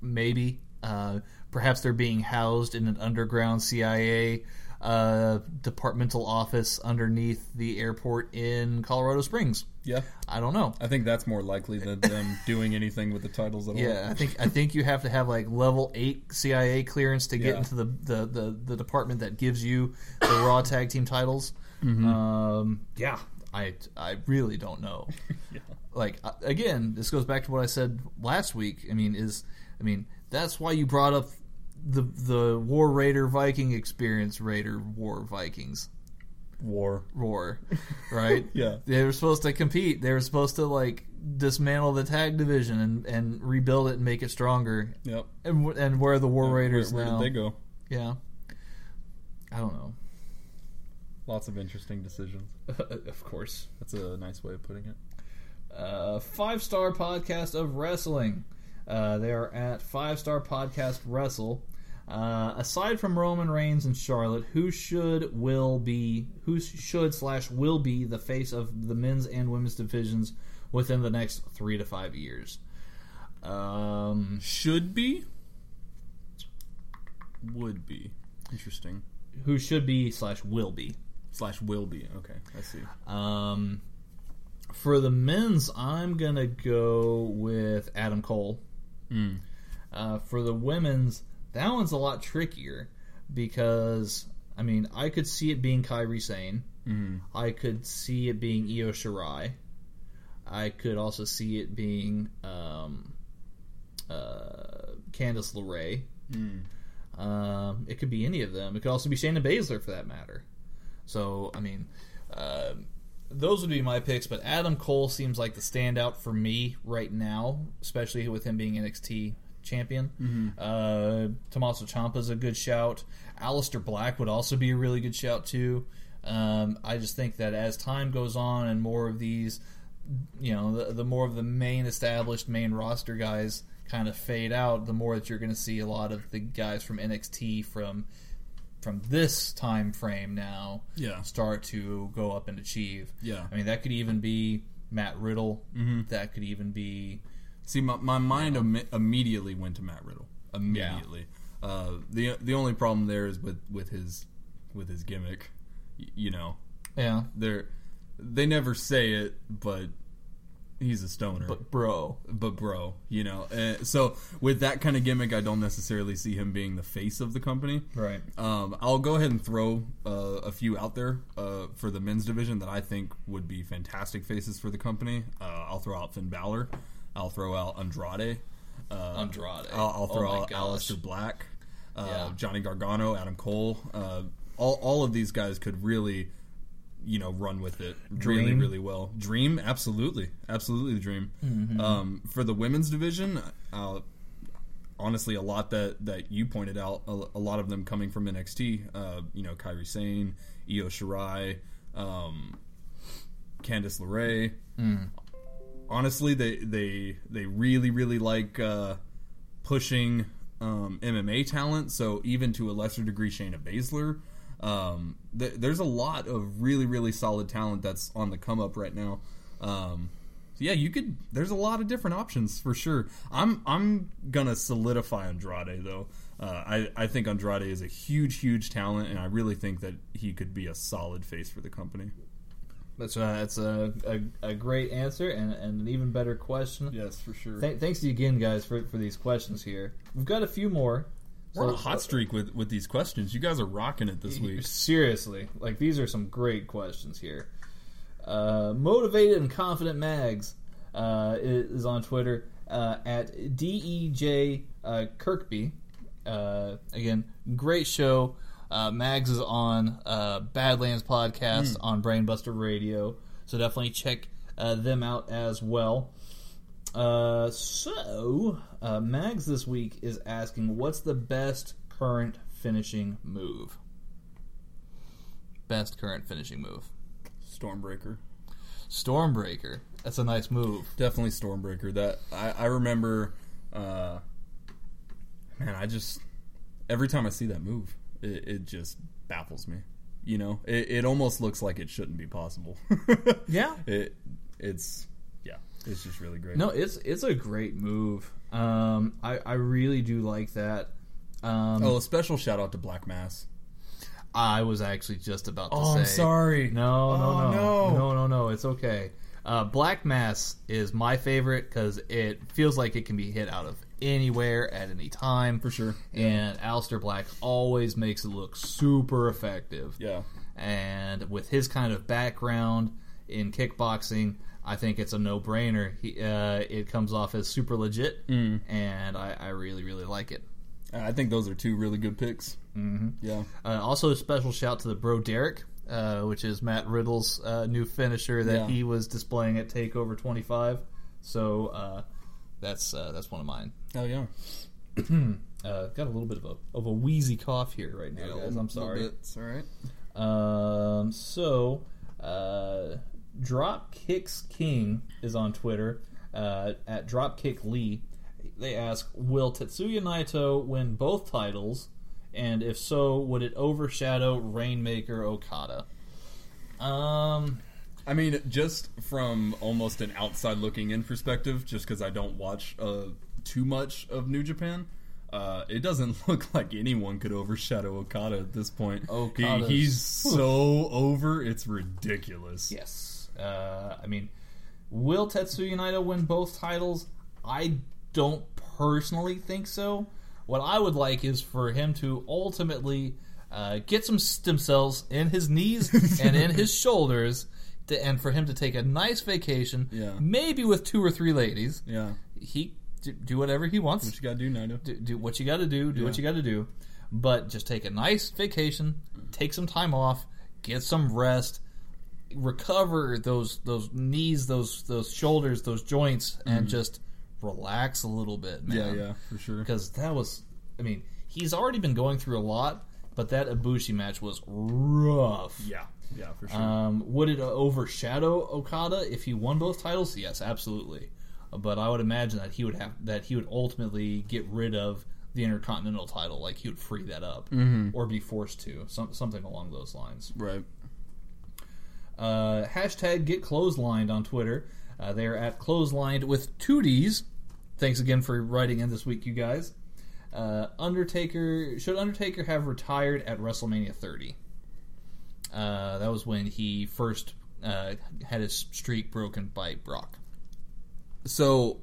maybe. Uh, perhaps they're being housed in an underground CIA uh, departmental office underneath the airport in Colorado Springs. Yeah. I don't know. I think that's more likely than them doing anything with the titles at all. Yeah, I think I think you have to have like level eight CIA clearance to get Yeah. into the, the, the, the department that gives you the Raw Tag Team titles. Um, yeah, I I really don't know. Like uh, again, this goes back to what I said last week. I mean, is I mean that's why you brought up the the War Raider Viking experience, Raider War Vikings War. War. right? Yeah. They were supposed to compete. They were supposed to like dismantle the tag division and, and rebuild it and make it stronger. Yep. And and where are the War Raiders where, where now? did they go? Yeah. I don't know. Lots of interesting decisions. of course. That's a nice way of putting it. Uh, five star podcast of wrestling. Uh, they are at five star podcast wrestle. Uh, aside from Roman Reigns and Charlotte, who should will be who should slash will be the face of the men's and women's divisions within the next three to five years? Um, Should be. Would be. Interesting. who should be slash will be? Slash will be. Okay, I see. Um, for the men's, I'm gonna go with Adam Cole. Mm. Uh, for the women's, that one's a lot trickier because I mean I could see it being Kairi Sane. Mm. I could see it being Io Shirai. I could also see it being um, uh, Candice LeRae. Mm. Um, it could be any of them. It could also be Shayna Baszler for that matter. So, I mean, uh, those would be my picks. But Adam Cole seems like the standout for me right now, especially with him being NXT champion. Uh, Tommaso Ciampa is a good shout. Aleister Black would also be a really good shout too. Um, I just think that as time goes on and more of these, you know, the, the more of the main established main roster guys kind of fade out, the more that you're going to see a lot of the guys from NXT from from this time frame now Yeah. start to go up and achieve. Yeah. I mean that could even be Matt Riddle. That could even be See, my, my mind Im- immediately went to Matt Riddle. Immediately. Uh, the the only problem there is with, with his with his gimmick. Y- you know, yeah, they're they never say it, but he's a stoner. but bro, but bro, you know. Uh, so with that kind of gimmick, I don't necessarily see him being the face of the company. right? Um, I'll go ahead and throw uh, a few out there uh, for the men's division that I think would be fantastic faces for the company. Uh, I'll throw out Finn Balor. I'll throw out Andrade. Uh, Andrade. I'll, I'll Oh throw my out gosh. Aleister Black, uh, Yeah. Johnny Gargano, Adam Cole. Uh, all, all of these guys could really, you know, run with it really, Dream. really well. Dream, absolutely, absolutely, the dream. Mm-hmm. Um, for the women's division, uh, honestly, a lot that that you pointed out, a, a lot of them coming from NXT. Uh, you know, Kairi Sane, Io Shirai, um, Candice LeRae. Honestly, they they they really really like uh, pushing um, MMA talent. So even to a lesser degree, Shayna Baszler. Um, th- there's a lot of really really solid talent that's on the come up right now. Um, so yeah, you could. There's a lot of different options for sure. I'm I'm gonna solidify Andrade though. Uh, I I think Andrade is a huge huge talent, and I really think that he could be a solid face for the company. That's uh, that's a, a, a great answer and, and an even better question. Yes, for sure. Th- thanks to you again, guys, for, for these questions here. We've got a few more. We're on a hot streak with with these questions. You guys are rocking it this week. Seriously, like these are some great questions here. Uh, motivated and confident mags uh, is on Twitter uh, at dej uh, Kirkby. Uh, again, great show. Uh, Mags is on uh, Badlands podcast on Brainbuster Radio, so definitely check uh, them out as well. Uh, so, uh, Mags this week is asking, what's the best current finishing move? Best current finishing move. Stormbreaker. Stormbreaker. That's a nice move. Definitely Stormbreaker. That I, I remember uh, man, I just every time I see that move, it, it just baffles me. You know, it, it almost looks like it shouldn't be possible. Yeah. it it's yeah, it's just really great. No, it's it's a great move. Um, I I really do like that. Um, Oh, a special shout out to Black Mass. I was actually just about to Oh, say. I'm sorry. No, no, Oh, no, no. no, no, no. It's okay. Uh, Black Mass is my favorite because it feels like it can be hit out of anywhere at any time For sure. And Aleister Black always makes it look super effective. Yeah. And with his kind of background in kickboxing, I think it's a no-brainer. He, uh, it comes off as super legit, Mm. and I, I really, really like it. I think those are two really good picks. Mm-hmm. Yeah. Uh, also, a special shout to the Bro Derek, uh, which is Matt Riddle's uh, new finisher that Yeah. he was displaying at Takeover 25. So uh, that's uh, that's one of mine. Hell yeah. Uh, got a little bit of a of a wheezy cough here right now, guys. I'm sorry. It's all right. Um, so, uh, Dropkicks King is on Twitter uh, at Dropkick Lee. They ask, "Will Tetsuya Naito win both titles? And if so, would it overshadow Rainmaker Okada?" Um, I mean, just from almost an outside looking in perspective, just because I don't watch uh, too much of New Japan, uh, it doesn't look like anyone could overshadow Okada at this point. He, he's so over, it's ridiculous. yes. Uh, I mean, will Tetsuya Naito win both titles? I don't personally think so. What I would like is for him to ultimately uh, get some stem cells in his knees and in his shoulders, to, and for him to take a nice vacation, Yeah. maybe with two or three ladies. Yeah. He do, do whatever he wants. What you gotta do, Naito? do, do what you got to do. Do what you got to do. But just take a nice vacation, take some time off, get some rest, recover those those knees, those those shoulders, those joints, and just relax a little bit, man. Mm-hmm. Yeah, yeah, for sure. Because that was, I mean, he's already been going through a lot, but that Ibushi match was rough. Yeah, yeah, for sure. Um, would it overshadow Okada if he won both titles? Yes, absolutely. But I would imagine that he would have that he would ultimately get rid of the Intercontinental title, like he would free that up or be forced to, some, something along those lines. right. Uh, hashtag get clotheslined on Twitter. Uh, they're at clotheslined with two D's. Thanks again for writing in this week, you guys. Uh, Undertaker should Undertaker have retired at WrestleMania 30? Uh, that was when he first uh, had his streak broken by Brock. So,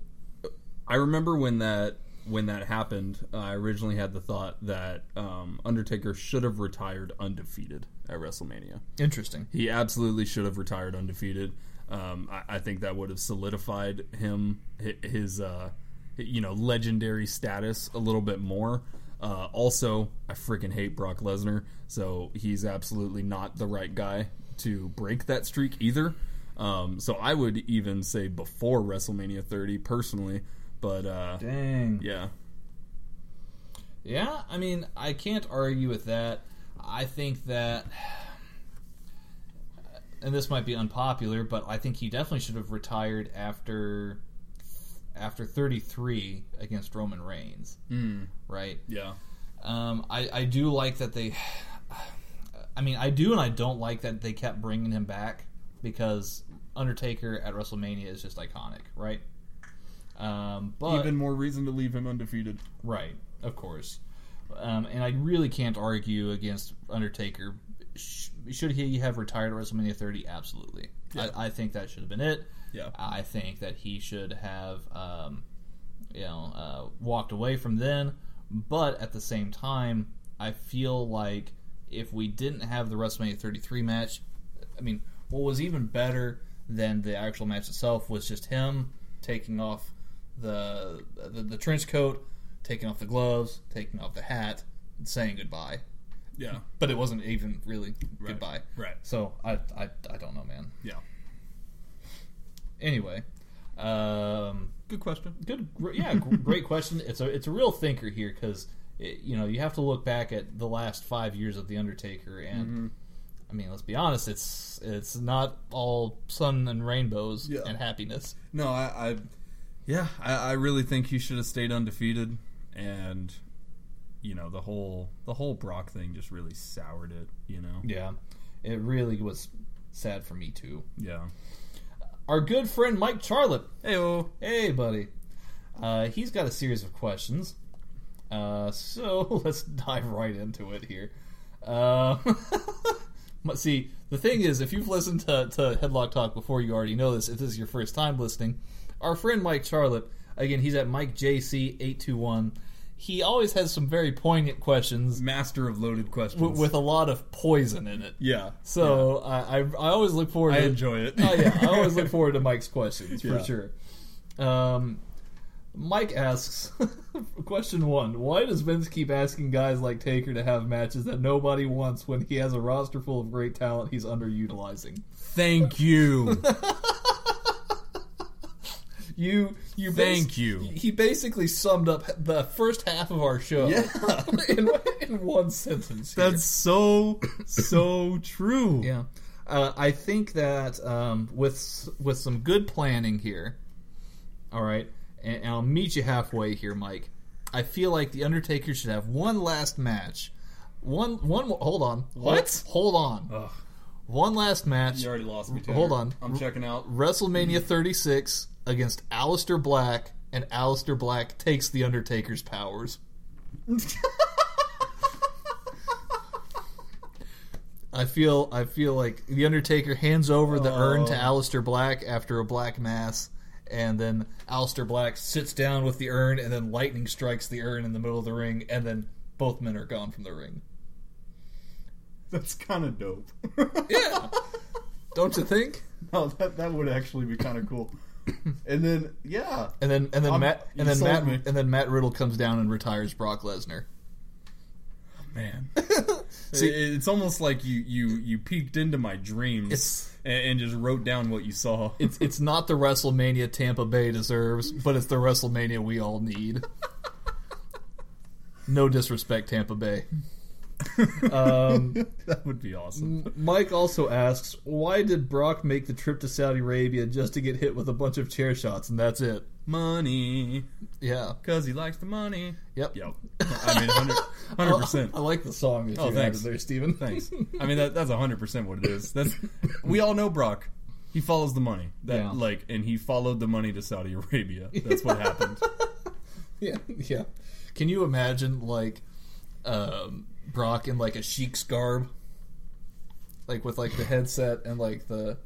I remember when that when that happened. I originally had the thought that um, Undertaker should have retired undefeated at WrestleMania. Interesting. He absolutely should have retired undefeated. Um, I, I think that would have solidified him his uh, you know legendary status a little bit more. Uh, also, I freaking hate Brock Lesnar, so he's absolutely not the right guy to break that streak either. Um, so I would even say before WrestleMania 30 personally, but uh, Dang. yeah, Yeah, I mean, I can't argue with that. I think that, and this might be unpopular, but I think he definitely should have retired after after 33 against Roman Reigns. Right? yeah, Um, I, I do like that they. I mean, I do and I don't like that they kept bringing him back because Undertaker at WrestleMania is just iconic, right? Um, but even more reason to leave him undefeated. Right, of course. Um, and I really can't argue against Undertaker. Sh- Should he have retired at WrestleMania 30? Absolutely. Yeah. I, I think that should have been it. Yeah. I think that he should have, um, you know, uh, walked away from then. But at the same time, I feel like if we didn't have the WrestleMania 33 match, I mean, what was even better than the actual match itself was just him taking off the the, the trench coat, taking off the gloves, taking off the hat, and saying goodbye. Yeah, But it wasn't even really goodbye. right. So I, I I don't know, man. yeah. Anyway, um, Good question. good, yeah, great question. It's a it's a real thinker here because you know you have to look back at the last five years of the Undertaker, and Mm-hmm. I mean, let's be honest, it's it's not all sun and rainbows Yeah. and happiness. No, I, I yeah, I, I really think he should have stayed undefeated, and you know the whole the whole Brock thing just really soured it. You know. Yeah, it really was sad for me too. Yeah. Our good friend Mike Charlotte. Hey, Hey, buddy. Uh, he's got a series of questions. Uh, so let's dive right into it here. Uh, see, the thing is, if you've listened to, to Headlock Talk before, you already know this. If this is your first time listening, our friend Mike Charlotte, again, he's at MikeJC821. He always has some very poignant questions master of loaded questions. w- with a lot of poison in it. yeah. So I, I, I always look forward. I to, enjoy it. oh yeah, I always look forward to Mike's questions for sure. Um, Mike asks, question one: Why does Vince keep asking guys like Taker to have matches that nobody wants when he has a roster full of great talent he's underutilizing? Thank you. You, you, Thank you. He basically summed up the first half of our show Yeah. in, in one sentence. here. That's so so true. Yeah, uh, I think that um, with with some good planning here, all right, and, and I'll meet you halfway here, Mike. I feel like the Undertaker should have one last match. One one. Hold on. What? Hold, hold on. Ugh. One last match. You already lost me. Tanner. Hold on. I'm checking out. WrestleMania 36 against Aleister Black, and Aleister Black takes the Undertaker's powers. I feel I feel like the Undertaker hands over the urn to Oh. Aleister Black after a black mass, and then Aleister Black sits down with the urn, and then lightning strikes the urn in the middle of the ring, and then both men are gone from the ring. That's kind of dope. Yeah, don't you think? no, oh, that that would actually be kind of cool. And then yeah, And then and then I'm- Matt and then Matt me. and then Matt Riddle comes down and retires Brock Lesnar. man. See- it's almost like you you you peeked into my dreams It's- and, just wrote down what you saw. It's it's not the WrestleMania Tampa Bay deserves, but it's the WrestleMania we all need. No disrespect, Tampa Bay. Um, that would be awesome. Mike also asks, why did Brock make the trip to Saudi Arabia just to get hit with a bunch of chair shots and that's it? Money, Yeah. cause he likes the money. Yep. Yep. I mean, hundred percent. I like the song that Oh, you thanks. there, Steven. Thanks. I mean, that, that's hundred percent what it is. That's we all know Brock. He follows the money. That Yeah. like, and he followed the money to Saudi Arabia. That's what happened. Yeah, yeah. Can you imagine like um, Brock in like a sheik's garb, like with like the headset and like the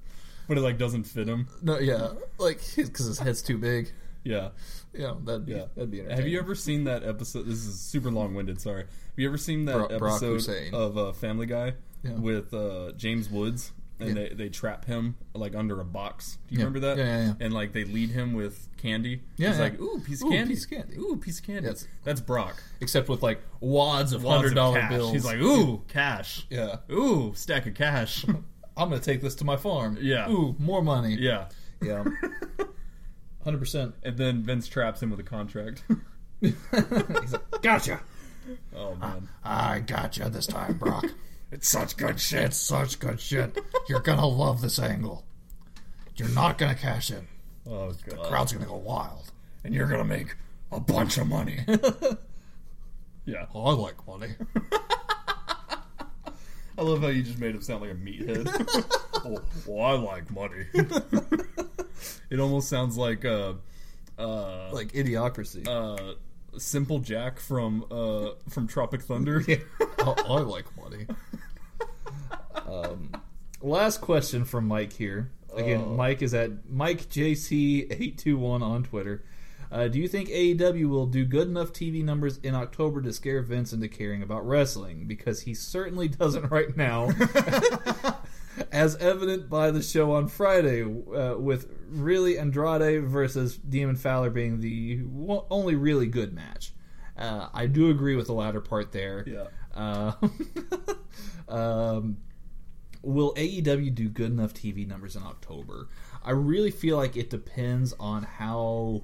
But it like doesn't fit him. no, yeah, like because his head's too big. Yeah. Yeah, that'd be Yeah. that'd be Have you ever seen that episode? This is super long winded. Sorry. Have you ever seen that Bro- episode of uh, Family Guy Yeah. with uh, James Woods? And Yeah. they, they trap him like under a box. Do you Yeah. remember that? Yeah, yeah. And like they lead him with candy. Yeah, He's like, ooh, piece of Ooh, candy. piece of candy. Ooh, piece of candy. Yes. That's Brock. Except with like wads of hundred dollar bills. He's like, ooh, cash. yeah, Ooh, stack of cash. I'm gonna take this to my farm. Yeah. Ooh, more money. yeah. yeah. Hundred percent. And then Vince traps him with a contract. He's like, gotcha. oh man. I gotcha this time, Brock. It's such good shit. Such good shit. You're gonna love this angle. You're not gonna cash in. Oh god. Crowd's gonna go wild. and you're gonna make a bunch of money. yeah. Oh, I like money. I love how you just made him sound like a meathead. oh, well, I like money. it almost sounds like uh, uh, like idiocracy. uh, Simple Jack from uh, from Tropic Thunder. oh, I like money. Um, last question from Mike here. Again, Mike is at Mike JC eight two one on Twitter. Uh, do you think AEW will do good enough TV numbers in October to scare Vince into caring about wrestling? Because he certainly doesn't right now, as evident by the show on Friday, uh, with really Andrade versus Demon Fowler being the only really good match. Uh, I do agree with the latter part there. Yeah. Uh, um, will AEW do good enough TV numbers in October? I really feel like it depends on how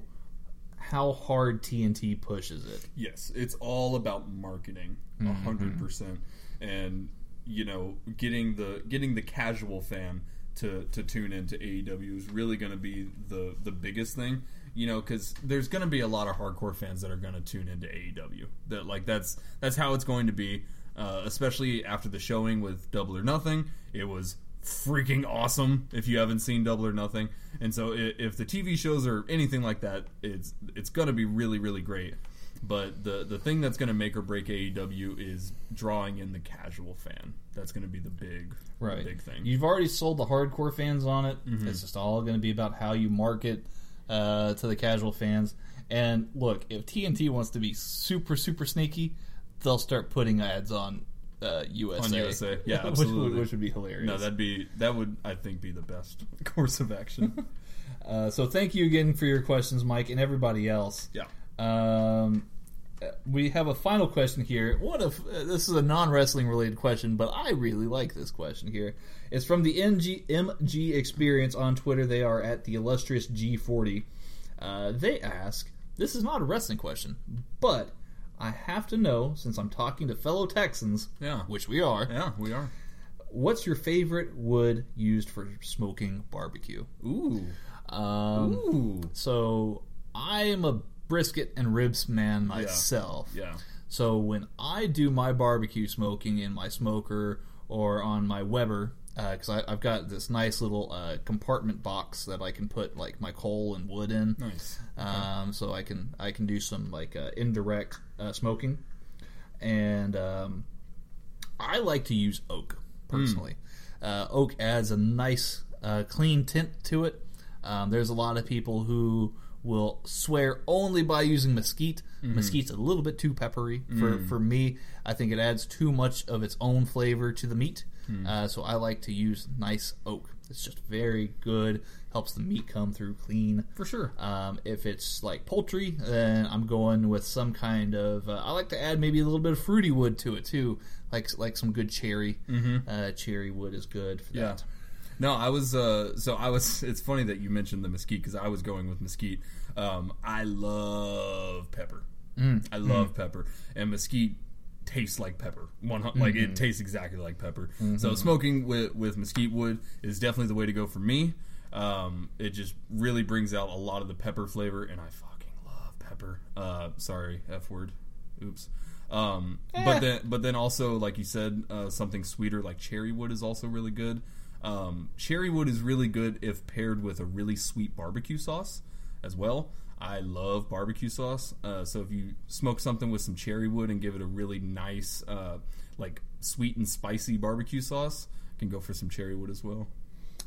how hard TNT pushes it. Yes, it's all about marketing, a Mm-hmm. 100 percent, and you know, getting the getting the casual fan to to tune into AEW is really going to be the the biggest thing. You know, because there's going to be a lot of hardcore fans that are going to tune into AEW. That like that's that's how it's going to be. Uh, especially after the showing with Double or Nothing, it was freaking awesome. If you haven't seen Double or Nothing, and so i- if the TV shows are anything like that, it's it's going to be really really great. But the the thing that's going to make or break AEW is drawing in the casual fan. That's going to be the big right. big thing. You've already sold the hardcore fans on it. It's just all going to be about how you market uh, to the casual fans. And look, if TNT wants to be super super sneaky, they'll start putting ads on uh, USA. On USA. Yeah, which, absolutely. would, which would be hilarious. no, that'd be that would I think be the best course of action. uh, so thank you again for your questions, Mike, and everybody else. yeah. Um, we have a final question here. What if uh, this is a non wrestling related question, but I really like this question here. It's from the MG, MG Experience on Twitter. They are at the illustrious G40. Uh, they ask this is not a wrestling question, but I have to know since I'm talking to fellow Texans, Yeah. which we are. Yeah, we are. What's your favorite wood used for smoking barbecue? Ooh. Um, Ooh. so I am a brisket and ribs man myself. Yeah. So when I do my barbecue smoking in my smoker or on my Weber, because I I've got this nice little uh, compartment box that I can put like my coal and wood in. Nice. Um, so I can I can do some like uh, indirect uh, smoking, and um, I like to use oak personally. Uh, oak adds a nice uh, clean tint to it. Um, there's a lot of people who will swear only by using mesquite. Mesquite's a little bit too peppery for, for me. I think it adds too much of its own flavor to the meat. Uh, so I like to use nice oak. It's just very good. Helps the meat come through clean. For sure. Um, if it's like poultry, then I'm going with some kind of. Uh, I like to add maybe a little bit of fruity wood to it too, like like some good cherry. Uh, cherry wood is good for Yeah. that. No, I was. Uh, so I was. It's funny that you mentioned the mesquite because I was going with mesquite. Um, I love pepper. I love pepper, and mesquite tastes like pepper. One hu- like it tastes exactly like pepper. So smoking with with mesquite wood is definitely the way to go for me. Um, it just really brings out a lot of the pepper flavor, and I fucking love pepper. Uh, sorry, f word. Oops. Um, but then, but then also, like you said, uh, something sweeter like cherry wood is also really good. Um, cherry wood is really good if paired with a really sweet barbecue sauce as well. I love barbecue sauce, uh, so if you smoke something with some cherry wood and give it a really nice, uh, like sweet and spicy barbecue sauce, can go for some cherry wood as well.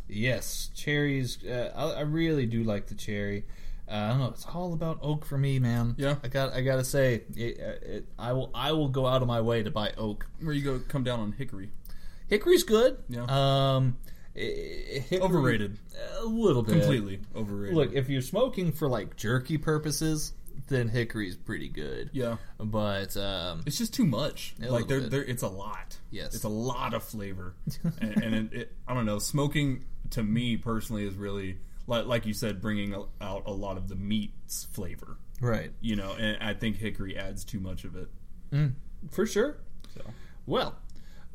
Yes, cherries. Uh, I, I really do like the cherry. Uh, I don't know. It's all about oak for me, man. Yeah. I got. I gotta say, it, it, I will. I will go out of my way to buy oak. Where you go, come down on hickory. Hickory's good. Yeah. Um, i- i- hickory- Overrated. A little bit. Completely overrated. Look, if you're smoking for like jerky purposes, then hickory's pretty good. yeah, But um, it's just too much. Like there, there, it's a lot. Yes. it's a lot of flavor, and, and it, it, I don't know. Smoking to me personally is really like, like you said, bringing out a lot of the meat's flavor. right, You know, and I think hickory adds too much of it. for sure. So Well,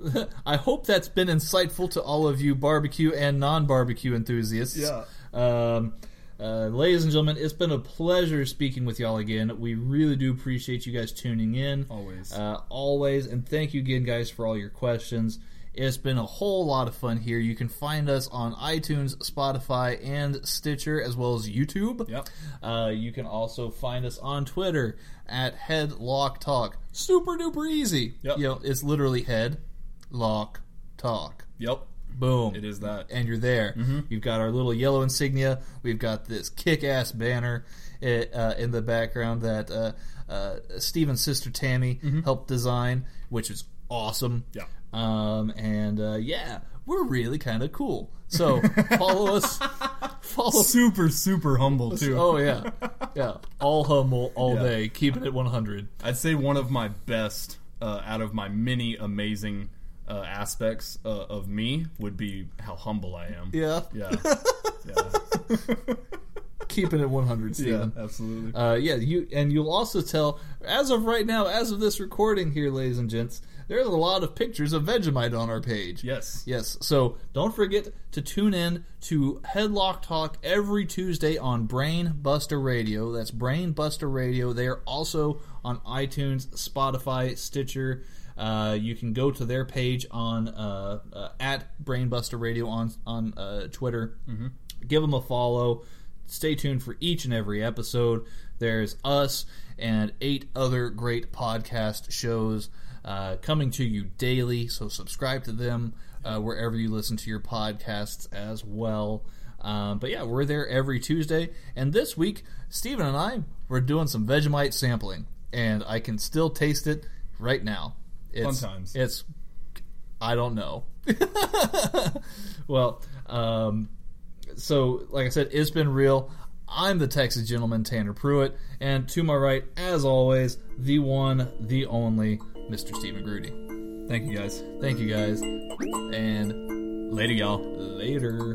I hope that's been insightful to all of you barbecue and non-barbecue enthusiasts. Yeah. Um, uh, ladies and gentlemen, it's been a pleasure speaking with y'all again. We really do appreciate you guys tuning in. Always. Uh, always. And thank you again, guys, for all your questions. It's been a whole lot of fun here. You can find us on iTunes, Spotify, and Stitcher, as well as YouTube. Yep. Uh, you can also find us on Twitter at Headlock Talk. Super duper easy. Yep. You know, it's literally Head Lock Talk. yep, Boom. it is that. And you're there. You've got our little yellow insignia. We've got this kick-ass banner uh, uh, in the background that uh, uh, Steven's sister Tammy helped design, which is awesome. Yeah. Um, and uh, yeah, we're really kind of cool. So follow us. Follow. Super, super humble too. Oh yeah, yeah. All humble all Yeah. day, keeping it 100. I'd say one of my best uh, out of my many amazing uh, aspects uh, of me would be how humble I am. Yeah, Yeah. yeah. keeping it 100, yeah. Steven. Absolutely. Uh, yeah, you and you'll also tell as of right now, as of this recording here, ladies and gents, there's a lot of pictures of Vegemite on our page. Yes. Yes. So don't forget to tune in to Headlock Talk every Tuesday on Brain Buster Radio. That's Brain Buster Radio. They are also on iTunes, Spotify, Stitcher. Uh, you can go to their page on uh, uh, at Brainbuster Radio on on uh, Twitter. Give them a follow. Stay tuned for each and every episode. There's us and eight other great podcast shows uh, coming to you daily. So subscribe to them uh, wherever you listen to your podcasts as well. Um, but yeah, we're there every Tuesday. And this week, Steven and I we're doing some Vegemite sampling, and I can still taste it right now. It's, times. It's I don't know. well, um, so like I said, it's been real. I'm the Texas gentleman, Tanner Pruitt, and to my right, as always, the one, the only, Mr. Stephen Grudy. Thank you guys. Thank you guys, and Later, y'all. later.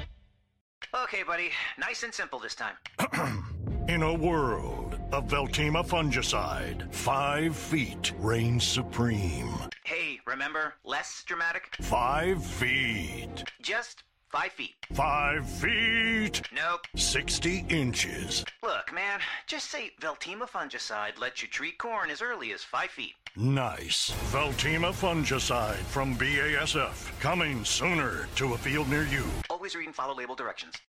Okay, buddy. Nice and simple this time. In a world of Veltyma fungicide, five feet reigns supreme. Hey, remember? Less dramatic? Five feet. Just five feet. Five feet. Nope. 60 inches. Look, man, just say Veltyma fungicide lets you treat corn as early as five feet. Nice. Veltima fungicide from BASF. Coming sooner to a field near you. Always read and follow label directions.